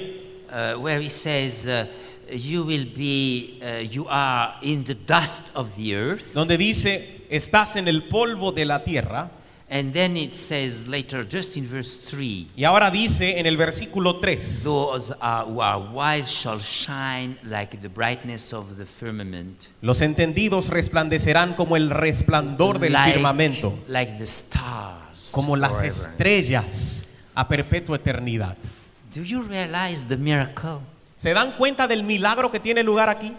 uh, where he says, uh, "You will be, uh, you are in the dust of the earth," Donde dice, estás en el polvo de la tierra. And then it says later, just in verse three, Y ahora dice en el versículo 3. "Those are, who are wise shall shine like the brightness of the firmament." Los entendidos resplandecerán como el resplandor del like, firmamento, like the stars. como las forever. estrellas a perpetua eternidad. Do you realize the miracle? ¿Se dan cuenta del milagro que tiene lugar aquí?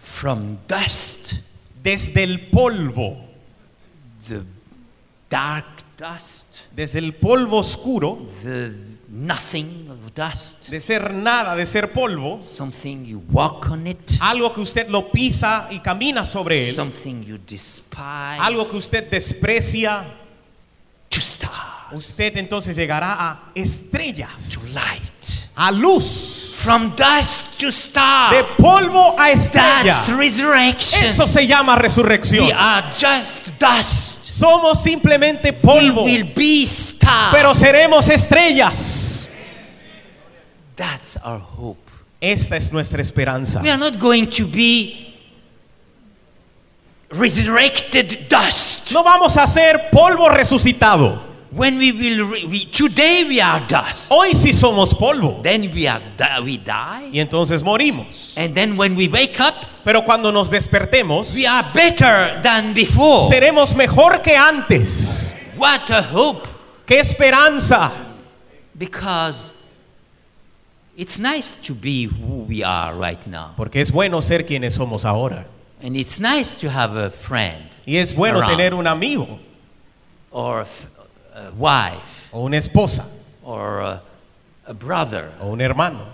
From dust, Desde el polvo, the dark dust, desde el polvo oscuro, the nothing of dust, de ser nada, de ser polvo, something you walk on it, algo que usted lo pisa y camina sobre él, something you despise, algo que usted desprecia, to stars, usted entonces llegará a to estrellas, light. a luz, From dust to star. de polvo a estrella. That's resurrection. Eso se llama resurrección. We are just dust. Somos simplemente We polvo, will be stars. pero seremos estrellas. That's our hope. Esta es nuestra esperanza. We are not going to be resurrected dust. No vamos a ser polvo resucitado. When we will, re- we, today we are dust. Hoy sí somos polvo Then we are, we die. y entonces morimos. And then when we wake up, Pero cuando nos despertemos, we are better than before. seremos mejor que antes. What a hope. ¡Qué esperanza! Because it's nice to be who we are right now. Porque es bueno ser quienes somos ahora. And it's nice to have a friend Y es bueno Around. tener un amigo or a, wife o una esposa or a, a brother. o un hermano.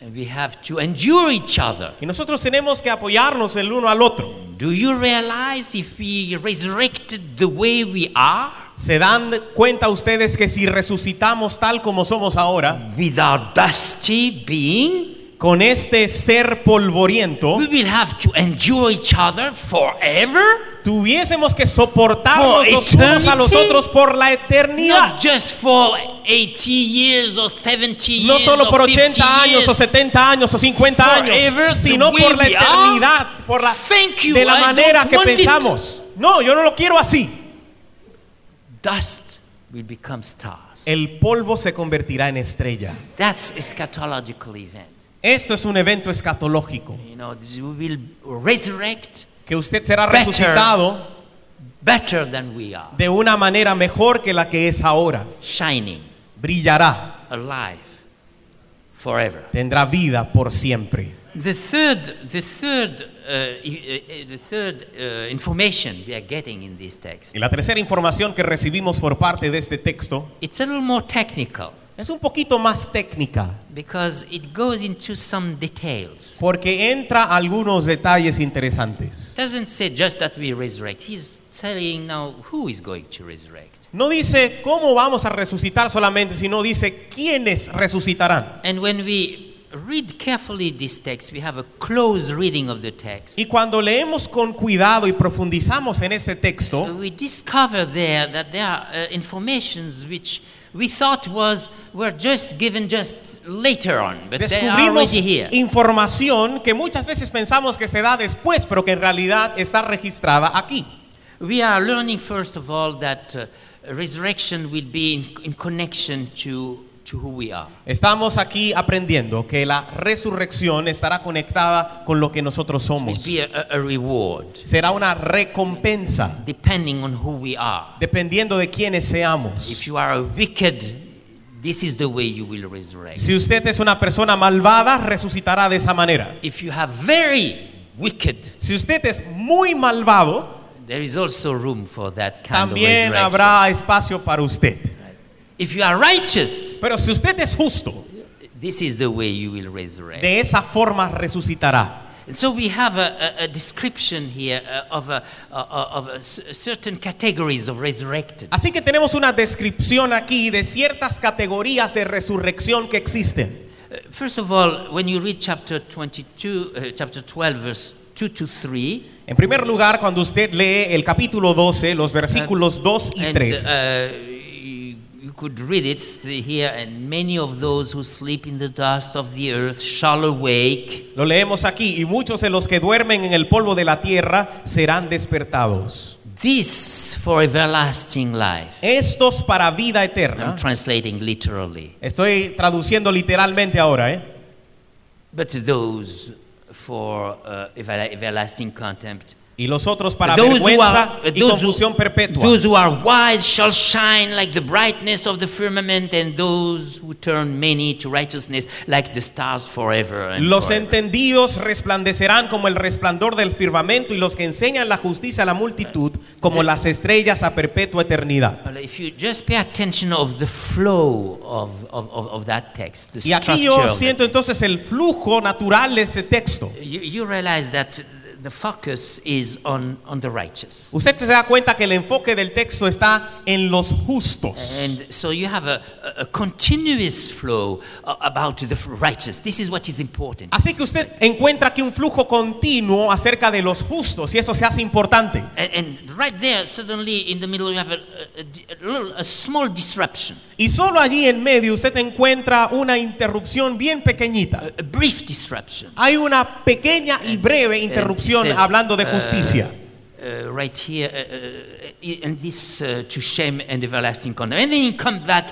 And we have to endure each other. Y nosotros tenemos que apoyarnos el uno al otro. Do you realize if we resurrected the way we are, ¿Se dan cuenta ustedes que si resucitamos tal como somos ahora, with our dusty being, con este ser polvoriento, we will have to endure each other forever, tuviésemos que soportarnos For los unos a los otros por la eternidad. not just for 80 years or 70 No years solo or por 50 80 años o 70 años o 50 Forever, años, sino por la eternidad, por la Thank you, de la I manera que want it. pensamos. No, yo no lo quiero así. Dust will become stars. El polvo se convertirá en estrella. That's eschatological event. Esto es un evento escatológico, You know, we will resurrect que usted será Better. resucitado better than we are, de una manera mejor que la que es ahora. shining, Brillará, alive, forever. tendrá vida por siempre. The third, the third, uh, uh, the third uh, information we are getting in this text, Y la tercera información que recibimos por parte de este texto it's a little more technical es un poquito más técnica, because it goes into some details. porque entra algunos detalles interesantes. It doesn't say just that we resurrect. He's telling now who is going to resurrect. No dice cómo vamos a resucitar solamente, sino dice quiénes resucitarán. And when we read carefully this text, we have a close reading of the text. Y cuando leemos con cuidado y profundizamos en este texto, we discover there that there are uh, informations which we thought was were just given just later on, but they are already here. información que muchas veces pensamos que se da después, pero que en realidad está registrada aquí. We are learning first of all that uh, resurrection will be in, in connection to to who we are. Estamos aquí aprendiendo que la resurrección estará conectada con lo que nosotros It somos. will be a, a reward Será una recompensa depending on who we are. dependiendo de quiénes seamos. If you are a wicked, this is the way you will resurrect. Si usted es una persona malvada, resucitará de esa manera. If you have very wicked, Si usted es muy malvado, there is also room for that kind of también resurrection. habrá espacio para usted. If you are righteous, Pero si usted es justo, this is the way you will resurrect. de esa forma resucitará. And so we have a, a, a description here uh, of, a, uh, of s- certain categories of resurrected. Así que tenemos una descripción aquí de ciertas categorías de resurrección que existen. Uh, First of all, when you read chapter 22, uh, chapter 12, verse 2 to 3, En primer lugar, cuando usted lee el capítulo 12, los versículos 2 y and 3, uh, you, you could read it here, and many of those who sleep in the dust of the earth shall awake. lo leemos aquí, y muchos de los que duermen en el polvo de la tierra serán despertados. This for everlasting life. Estos para vida I'm eterna. translating literally. Estoy traduciendo literalmente ahora, ¿eh? But those for uh, ever- everlasting contempt. Y los otros para Those who vergüenza are- y those confusión perpetua. Those who are wise shall shine like the brightness of the firmament, and those who turn many to righteousness like the stars forever. And Los forever. entendidos resplandecerán como el resplandor del firmamento y los que enseñan la justicia a la multitud como las estrellas a perpetua eternidad. If you just pay attention of the flow of, of, of, of that text, the Y aquí yo siento entonces el flujo natural de ese texto. you, you realize that the focus is on, on the righteous. Usted se da cuenta que el enfoque del texto está en los justos. And so you have a, a, a continuous flow uh, about the righteous. This is what is important. Así que usted encuentra aquí un flujo continuo acerca de los justos y eso se hace importante. And, and right there, suddenly in the middle, you have a, a, a little, a small disruption, Y solo allí en medio usted encuentra una interrupción bien pequeña. a, a brief disruption. Hay una pequeña y breve interrupción says, hablando de uh, justicia. uh, right here, uh, uh, and this to shame and everlasting condemn. And then come back,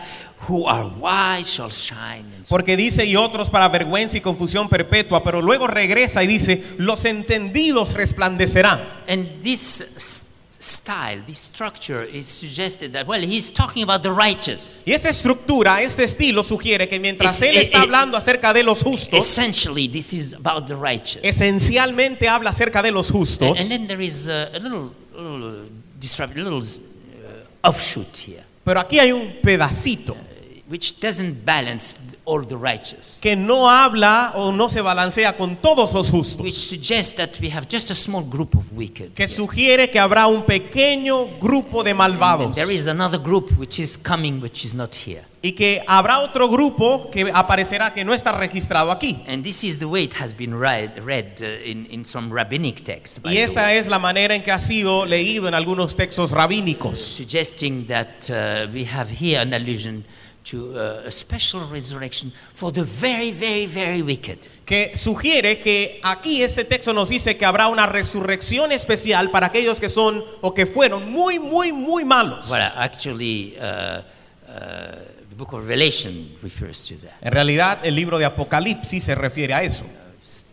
who are wise shall shine. So Porque dice, y otros para vergüenza y confusión perpetua, pero luego regresa y dice, los entendidos resplandecerán. And this style, this structure is suggested that, well, he's talking about the righteous. Y esa estructura, este estilo sugiere que mientras él eh, está eh, hablando acerca de los justos, Essentially, this is about the righteous. esencialmente habla acerca de los justos. And then there is a, a little, little disrupt, a little uh, offshoot here, Pero aquí hay un pedacito which doesn't balance all the righteous, que no habla o no se balancea con todos los justos, which suggests that we have just a small group of wicked. que sugiere que habrá un pequeño grupo de malvados And there is another group which is coming, which is not here. y que habrá otro grupo que aparecerá que no está registrado aquí. And this is the way it has been read, read uh, in, in some rabbinic texts, by Y the esta way, es la manera en que ha sido leído en algunos textos rabínicos, suggesting that uh, we have here an allusion to uh, a special resurrection for the very, very, very wicked. que sugiere que aquí ese texto nos dice que habrá una resurrección especial para aquellos que son o que fueron muy, muy, muy malos. Well, actually, uh, uh, the book of Revelation refers to that, En realidad el libro de Apocalipsis se refiere a eso, It's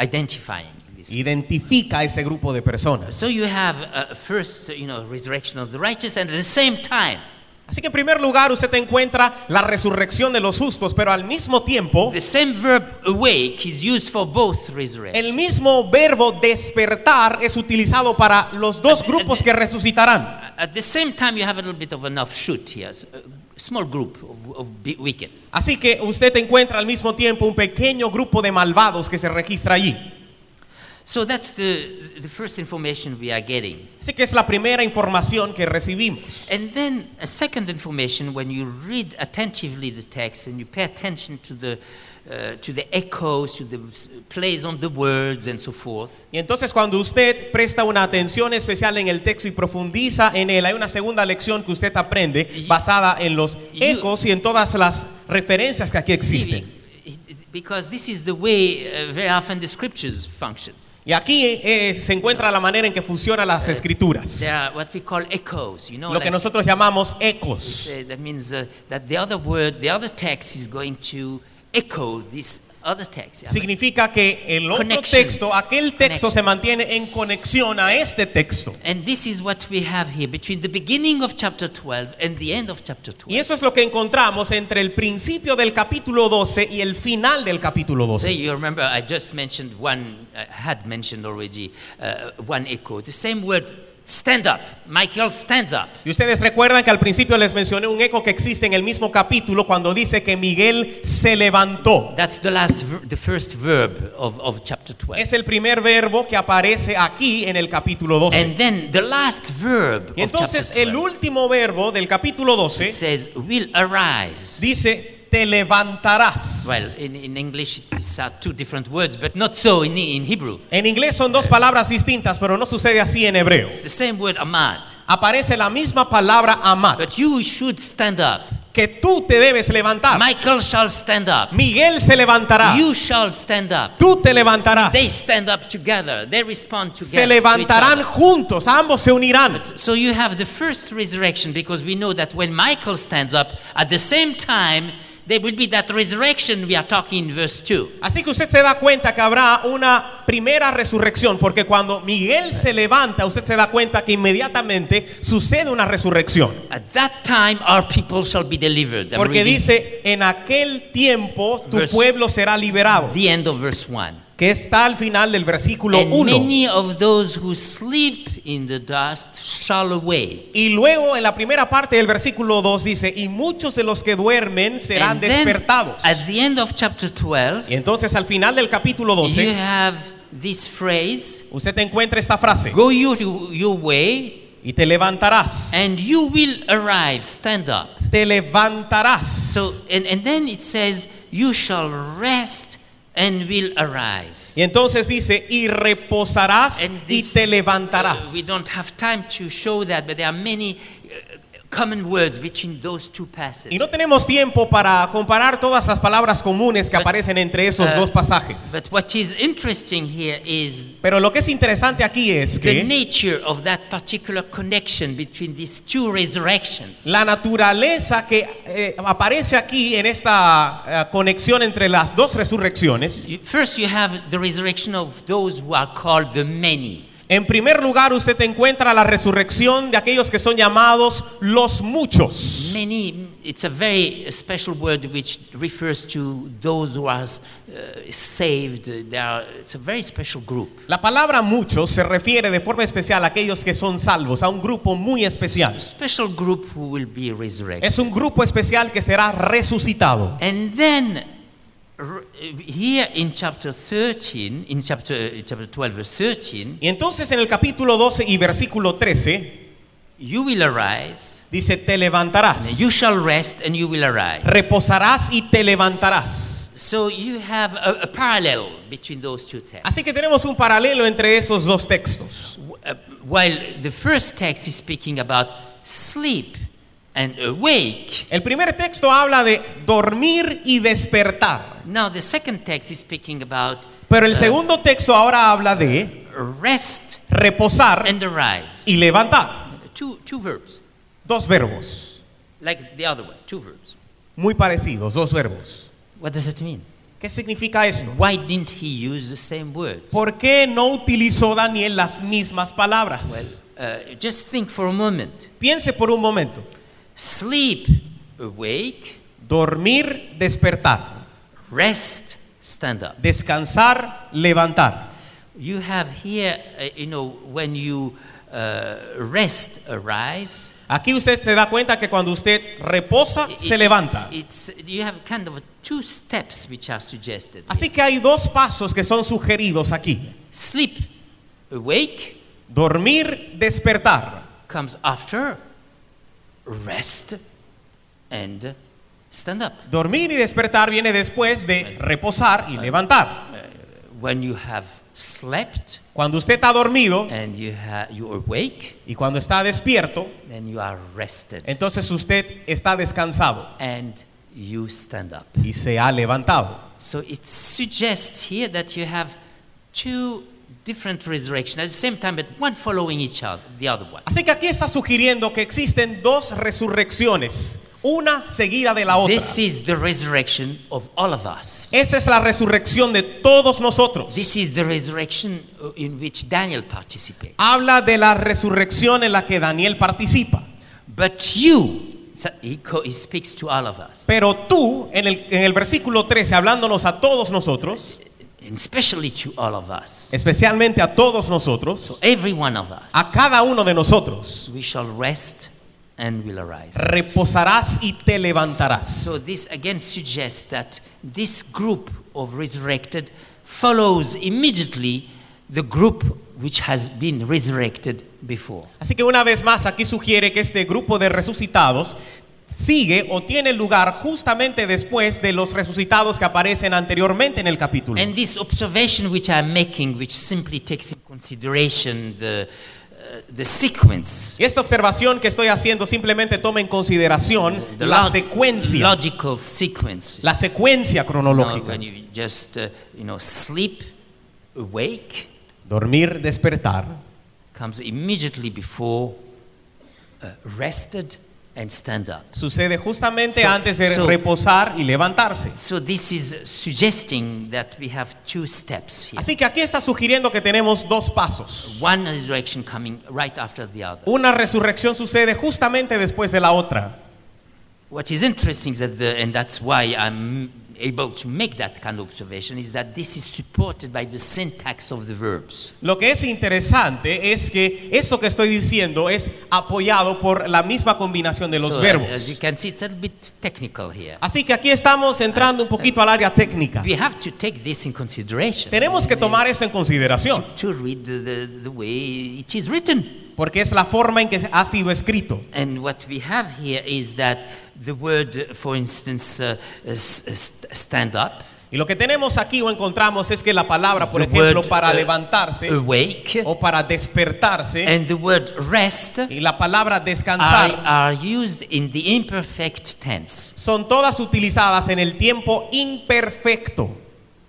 identifying this. identifica a ese grupo de personas. So you have uh, first, you know, resurrection of the righteous, and at the same time, Así que en primer lugar usted encuentra la resurrección de los justos, pero al mismo tiempo the same verb awake is used for both resurrection. el mismo verbo despertar es utilizado para los dos grupos que resucitarán. At the same time, you have a little bit of an offshoot here, s- a small group of, of bi- wicked. Así que usted encuentra al mismo tiempo un pequeño grupo de malvados que se registra allí. So that's the, the first information we are getting. Así que es la primera información que recibimos. And then a second information, when you read attentively the text and you pay attention to the, uh, to the echoes, to the plays on the words and so forth, Y entonces cuando usted presta una atención especial en el texto y profundiza en él, hay una segunda lección que usted aprende basada en los ecos y en todas las referencias que aquí existen. Because this is the way uh, very often the scriptures functions. Y aquí eh, se encuentra la manera en que funcionan las escrituras. There are what we call echoes, you know, Lo que like- nosotros llamamos ecos. Say that means uh, that the other word, the other text is going to echo this other text. Significa que el otro texto, aquel texto se mantiene en conexión a este texto. And this is what we have here between the beginning of chapter 12 and the end of chapter 12. Y eso es lo que encontramos entre el principio del capítulo 12 y el final del capítulo So 12. you remember I just mentioned one, I had mentioned already uh, one echo. The same word, stand up. Michael stands up. Y ustedes recuerdan que al principio les mencioné un eco que existe en el mismo capítulo cuando dice que Miguel se levantó. That's the last, the first verb of, of chapter 12. Es el primer verbo que aparece aquí en el capítulo 12. And then the last verb Y of chapter entonces el 12 último verbo del capítulo 12 it says, will arise. dice, te levantarás. Well, in, in English, it's uh, two different words, but not so in, in Hebrew. En inglés son dos palabras distintas, pero no sucede así en hebreo. It's the same word, amad. Aparece la misma palabra amar, But you should stand up. que tú te debes levantar. Michael shall stand up. Miguel se levantará. You shall stand up. Tú te levantarás. They stand up together. They respond together. Se to levantarán other. juntos, ambos se unirán. So you have the first resurrection because we know that when Michael stands up, at the same time, there will be that resurrection we are talking in verse 2. Así que usted se da cuenta que habrá una primera resurrección, porque cuando Miguel se levanta, usted se da cuenta que inmediatamente sucede una resurrección. At that time, our people shall be delivered. I'm Porque reading dice, en aquel tiempo tu Verse- pueblo será liberado, the end of verse 1. Que está al final del versículo And 1. many of those who sleep in the dust shall awake. Y luego en la primera parte del versículo 2 dice, y muchos de los que duermen serán And then, despertados. at the end of chapter 12, Y entonces al final del capítulo you 12, have this phrase usted encuentra esta frase, Go your, your way, y te levantarás, and you will arrive. Stand up. te levantarás. So, and, and then it says, You shall rest and will arise. y entonces dice, y reposarás And y this, te uh, levantarás. we don't have time to show that, but there are many uh, common words between those two passages. Y no tenemos tiempo para comparar todas las palabras comunes que aparecen entre esos uh, dos pasajes. But what is interesting here is Pero lo que es interesante aquí es the que nature of that particular connection between these two resurrections. la naturaleza que eh, aparece aquí en esta eh, conexión entre las dos resurrecciones, First, you have the resurrection of those who are called the many. En primer lugar usted encuentra la resurrección de aquellos que son llamados los muchos. Many it's a very special word which refers to those who are uh, saved. They are, it's a very special group. La palabra muchos se refiere de forma especial a aquellos que son salvos, a un grupo muy especial. A special group who will be resurrected. Es un grupo especial que será resucitado. And then here in chapter 13, in chapter, chapter 12, verse 13, Y entonces en el capítulo 12 y versículo 13 you will arise, dice, te levantarás, you shall rest, and you will arise. reposarás y te levantarás. So you have a, a parallel between those two texts. Así que tenemos un paralelo entre esos dos textos. Uh, while the first text is speaking about sleep and awake, El primer texto habla de dormir y despertar, now the second text is speaking about pero el uh, segundo texto ahora habla de rest reposar and arise. y levantar. Two, two verbs, Dos verbos, like the other one, two verbs. muy parecidos, dos verbos. What does it mean? ¿Qué significa esto? Why didn't he use the same words? ¿Por qué no utilizó Daniel las mismas palabras? Well, uh, just think for a moment. Piense por un momento. Sleep, awake, Dormir, despertar. rest, stand up. Descansar, levantar. You have here, uh, you know, when you uh, rest, arise. Aquí usted se da cuenta que cuando usted reposa, se levanta. It's, you have kind of two steps which are suggested. Así que hay dos pasos que son sugeridos aquí. Sleep, awake, Dormir, despertar. comes after rest and stand up. Dormir y despertar viene después de reposar y levantar. When you have slept Cuando usted está dormido and you, you awake, y cuando está despierto, then you are rested entonces usted está descansado and you stand up. y se ha levantado. So it suggests here that you have two different resurrections at the same time, but one following each other, the other one. Así que aquí está sugiriendo que existen dos resurrecciones, una seguida de la otra. This is the resurrection of all of us. Esa es la resurrección de todos nosotros. This is the resurrection uh, in which Daniel participates. Habla de la resurrección en la que Daniel participa. But you, so he, he speaks to all of us, Pero tú, en el, en el versículo 13, hablándonos a todos nosotros, and especially to all of us, especialmente a todos nosotros, every one of us, a cada uno de nosotros, we shall rest and will arise. reposarás y te levantarás. So this again suggests that this group of resurrected follows immediately the group which has been resurrected before. Así que una vez más aquí sugiere que este grupo de resucitados sigue o tiene lugar justamente después de los resucitados que aparecen anteriormente en el capítulo. And this observation which I'm making, which simply takes in consideration the, uh, the sequence, Y esta observación que estoy haciendo simplemente toma en consideración the la log- secuencia, logical sequence. la secuencia cronológica. when you just uh, you know sleep, awake, Dormir, despertar, comes immediately before uh, rested and stand up. sucede justamente So- antes de so- reposar y levantarse. So this is suggesting that we have two steps here. Así que aquí está sugiriendo que tenemos dos pasos. One resurrection coming right after the other. Una resurrección sucede justamente después de la otra. What is interesting is that the, and that's why I'm able to make that kind of observation is that this is supported by the syntax of the verbs. Lo que es interesante es que eso que estoy diciendo es apoyado por la misma combinación de los So verbos. as you can see, it's a bit technical here. Así que aquí estamos entrando un poquito al área técnica. We have to take this in consideration Tenemos que tomar eso en consideración, to read the, the, the way it is written. Porque es la forma en que ha sido escrito. And what we have here is that the word, for instance, uh, stand up, Y lo que tenemos aquí o encontramos es que la palabra, por the ejemplo, word, para uh, levantarse awake, o para despertarse and the word rest y la palabra are, descansar are used in the imperfect tense. son todas utilizadas en el tiempo imperfecto,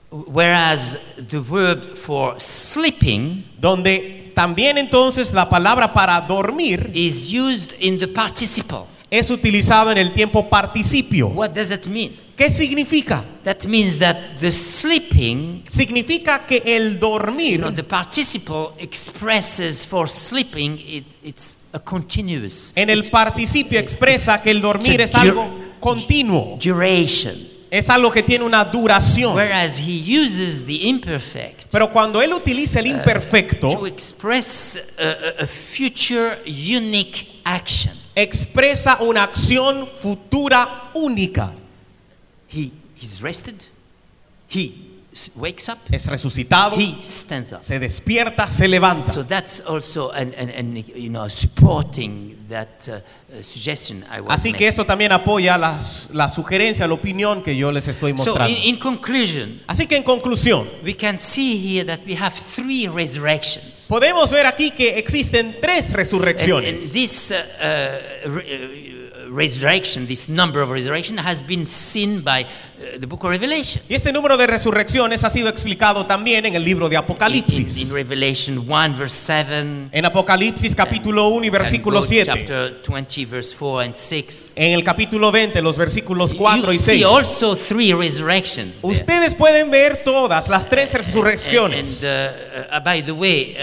Whereas the verb for sleeping donde también entonces la palabra para dormir is used in the participle. es utilizado en el tiempo participio. What does it mean? ¿Qué significa? That means that the sleeping, Significa que el you know, dormir, the participle expresses for sleeping, it, it's a continuous. en el participio expresa que el dormir es algo continuo. duration. Es algo que tiene una duración. Whereas he uses the imperfect Pero cuando él utiliza el to imperfecto, express a, a- future unique action. expresa una acción futura única. He he's rested. He wakes up. Es resucitado, He stands up. se despierta, se levanta. So that's also an, an, an you know supporting that uh, suggestion I was Así que esto también apoya la, la sugerencia, la opinión que yo les estoy So mostrando. in, in conclusion, Así que en conclusión, we can see here that we have three resurrections. podemos ver aquí que existen tres And, and resurrecciones. this uh, uh, uh, resurrection, this number of resurrection, has been seen by uh, the book of Revelation. Y este número de resurrecciones ha sido explicado también en el libro de In, in- in Apocalipsis. Revelation 1, verse 7. En Apocalipsis capítulo 1 y versículo and go 7. Chapter 20, verse 4 and 6. En el capítulo 20, los versículos 4 you y see 6. also three resurrections. there. Ustedes pueden ver todas las tres And, resurrecciones. and, uh, uh, by the way,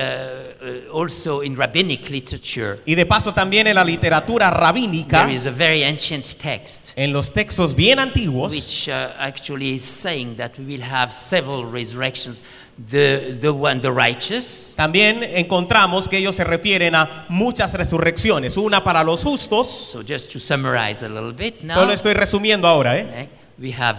uh, also in rabbinic literature, Y de paso también en la literatura rabínica, there is a very ancient text en los textos bien antiguos, which uh, actually is saying that we will have several resurrections. The, the one, the righteous, también encontramos que ellos se refieren a muchas resurrecciones. Una para los justos, so just to summarize a little bit now, solo estoy resumiendo ahora, ¿eh? we have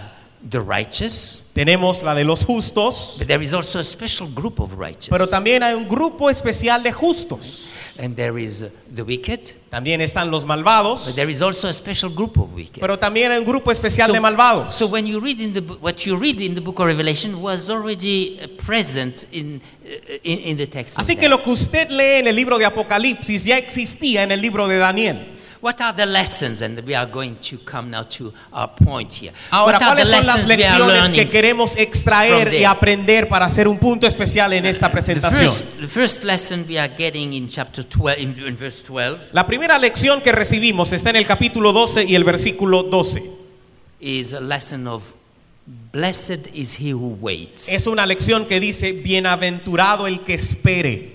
the righteous, Tenemos la de los justos, but there is also a special group of righteous. pero también hay un grupo especial de justos. and there is uh, the wicked, También están los but malvados, there is also a special group of wicked. pero también hay un grupo especial So- de malvados. So when you read in the what you read in the book of Revelation was already uh, present in uh, in, in the text. Así que lo que usted lee en el libro de Apocalipsis ya existía en el libro de Daniel. What are the lessons? And we are going to come now to our point here. Ahora, what are ¿cuáles the son las lecciones que queremos extraer y aprender para hacer un punto especial en esta The presentación? first, the first lesson we are getting in chapter 12, in, in verse 12, La primera lección que recibimos está en el capítulo 12 y el versículo 12. is a lesson of blessed is he who waits. Es una lección que dice, bienaventurado el que espere.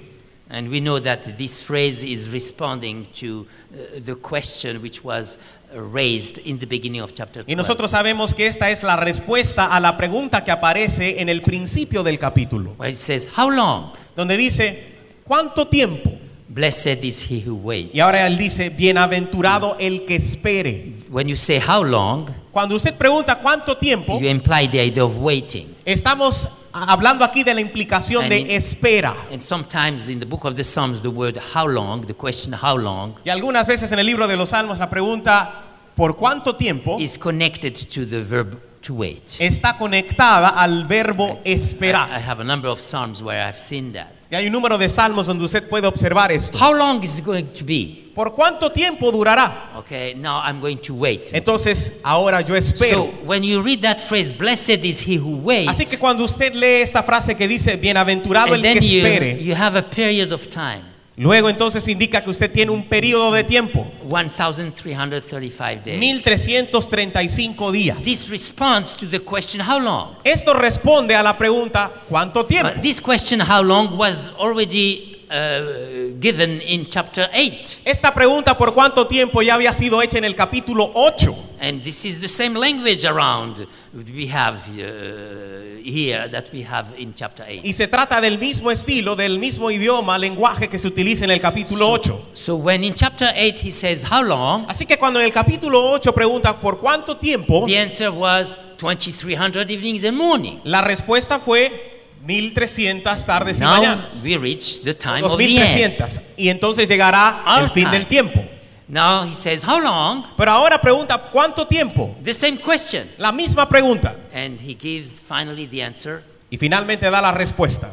And we know that this phrase is responding to uh, the question which was uh, raised in the beginning of chapter 12. Y nosotros sabemos que esta es la respuesta a la pregunta que aparece en el principio del capítulo, where it says, How long? donde dice, ¿cuánto tiempo? Blessed is he who waits. Y ahora él dice, bienaventurado el que espere. when you say how long, Cuando usted pregunta cuánto tiempo, you imply the idea of waiting. estamos hablando aquí de la implicación And de in- espera. And sometimes in the book of the Psalms, the word how long, the question how long, Y algunas veces en el libro de los Salmos la pregunta, ¿por cuánto tiempo? is connected to the verb to wait. Está conectada al verbo I, I esperar. have a number of Psalms where I've seen that. Y hay un número de salmos donde usted puede observar esto. How long is it going to be? ¿Por cuánto tiempo durará? Okay, now I'm going to wait. Entonces, ahora yo espero. So when you read that phrase, blessed is he who waits, Así que cuando usad lee esta frase que dice, bienaventurado el que then you, espere, you have a period of time, luego entonces indica que usted tiene un periodo de tiempo, 1,335 days. 1335 días. This responds to the question, how long? Esto responde a la pregunta, ¿cuánto tiempo? Uh, this question, how long, was already uh, given in chapter 8. Esta pregunta, ¿por cuánto tiempo? ya había sido hecha en el capítulo 8. And this is the same language around we have uh, here that we have in chapter 8. Y se trata del mismo estilo, del mismo idioma, lenguaje que se utiliza en el capítulo 8. So when in chapter 8 he says, How long? Así que cuando en el capítulo 8 pregunta por cuánto tiempo, The answer was 2300 evenings and morning. la respuesta fue 1300 tardes y Now mañanas. we reach the time of the end. 2300. Y entonces llegará Our el fin time. del tiempo. Now he says, How long? Pero ahora pregunta cuánto tiempo. The same question. La misma pregunta. And he gives finally the answer Y finalmente da la respuesta.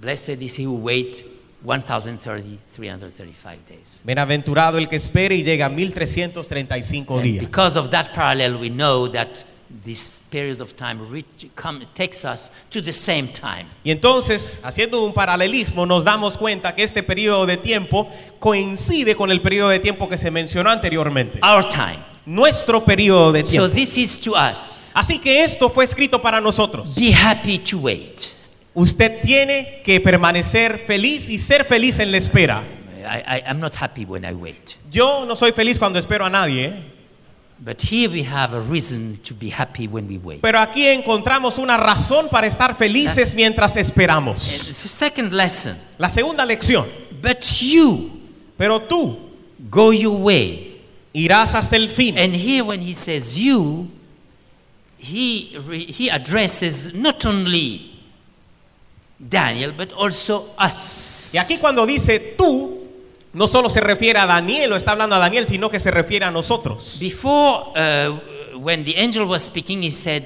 Blessed is he who wait 1030, 335 days. Bienaventurado el que espere y llega a 1335 And días. because of that parallel, we know that this period of time come, takes us to the same time. Y entonces, haciendo un paralelismo, nos damos cuenta que este periodo de tiempo coincide con el periodo de tiempo que se mencionó anteriormente. Our time. Nuestro periodo de So tiempo. this is to us. Así que esto fue escrito para nosotros. Be happy to wait. Usted tiene que permanecer feliz y ser feliz en la espera. I, I, I'm not happy when I wait. Yo no soy feliz cuando espero a nadie, ¿eh? But here we have a reason to be happy when we wait. Pero aquí encontramos una razón para estar felices That's- mientras esperamos. the second lesson, La segunda lección. but you Pero tú go your way. irás hasta el fin. And here, when he says you, he, he addresses not only Daniel, but also us. Y aquí cuando dice tú, no solo se refiere a Daniel o está hablando a Daniel, sino que se refiere a nosotros. Before, uh, when the angel was speaking, he said,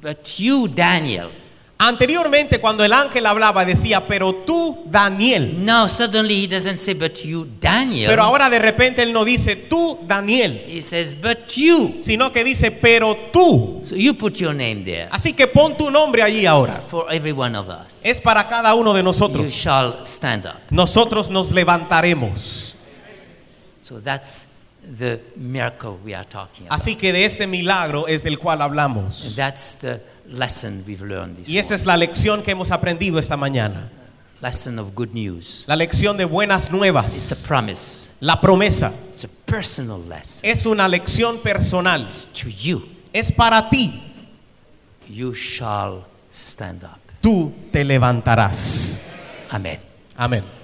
But you, Daniel. Anteriormente cuando el ángel hablaba decía, pero tú, Daniel. Now, suddenly, he doesn't say, But you, Daniel. Pero ahora de repente él no dice tú, Daniel, he says, But you. sino que dice, pero tú. So you put your name there. Así que pon tu nombre allí ahora. For every one of us. Es para cada uno de You nosotros. shall stand up. Nosotros nos levantaremos. So that's the miracle we are talking about. Así que de este milagro es del cual And hablamos. that's the lesson we've learned this Y esta morning. es la lección que hemos aprendido esta mañana. Lesson of good news. La lección de buenas It's a promise. La promesa. It's a personal lesson Es una lección personal. to you. Es para ti. You shall stand up. Tú te levantarás. Amen. Amén.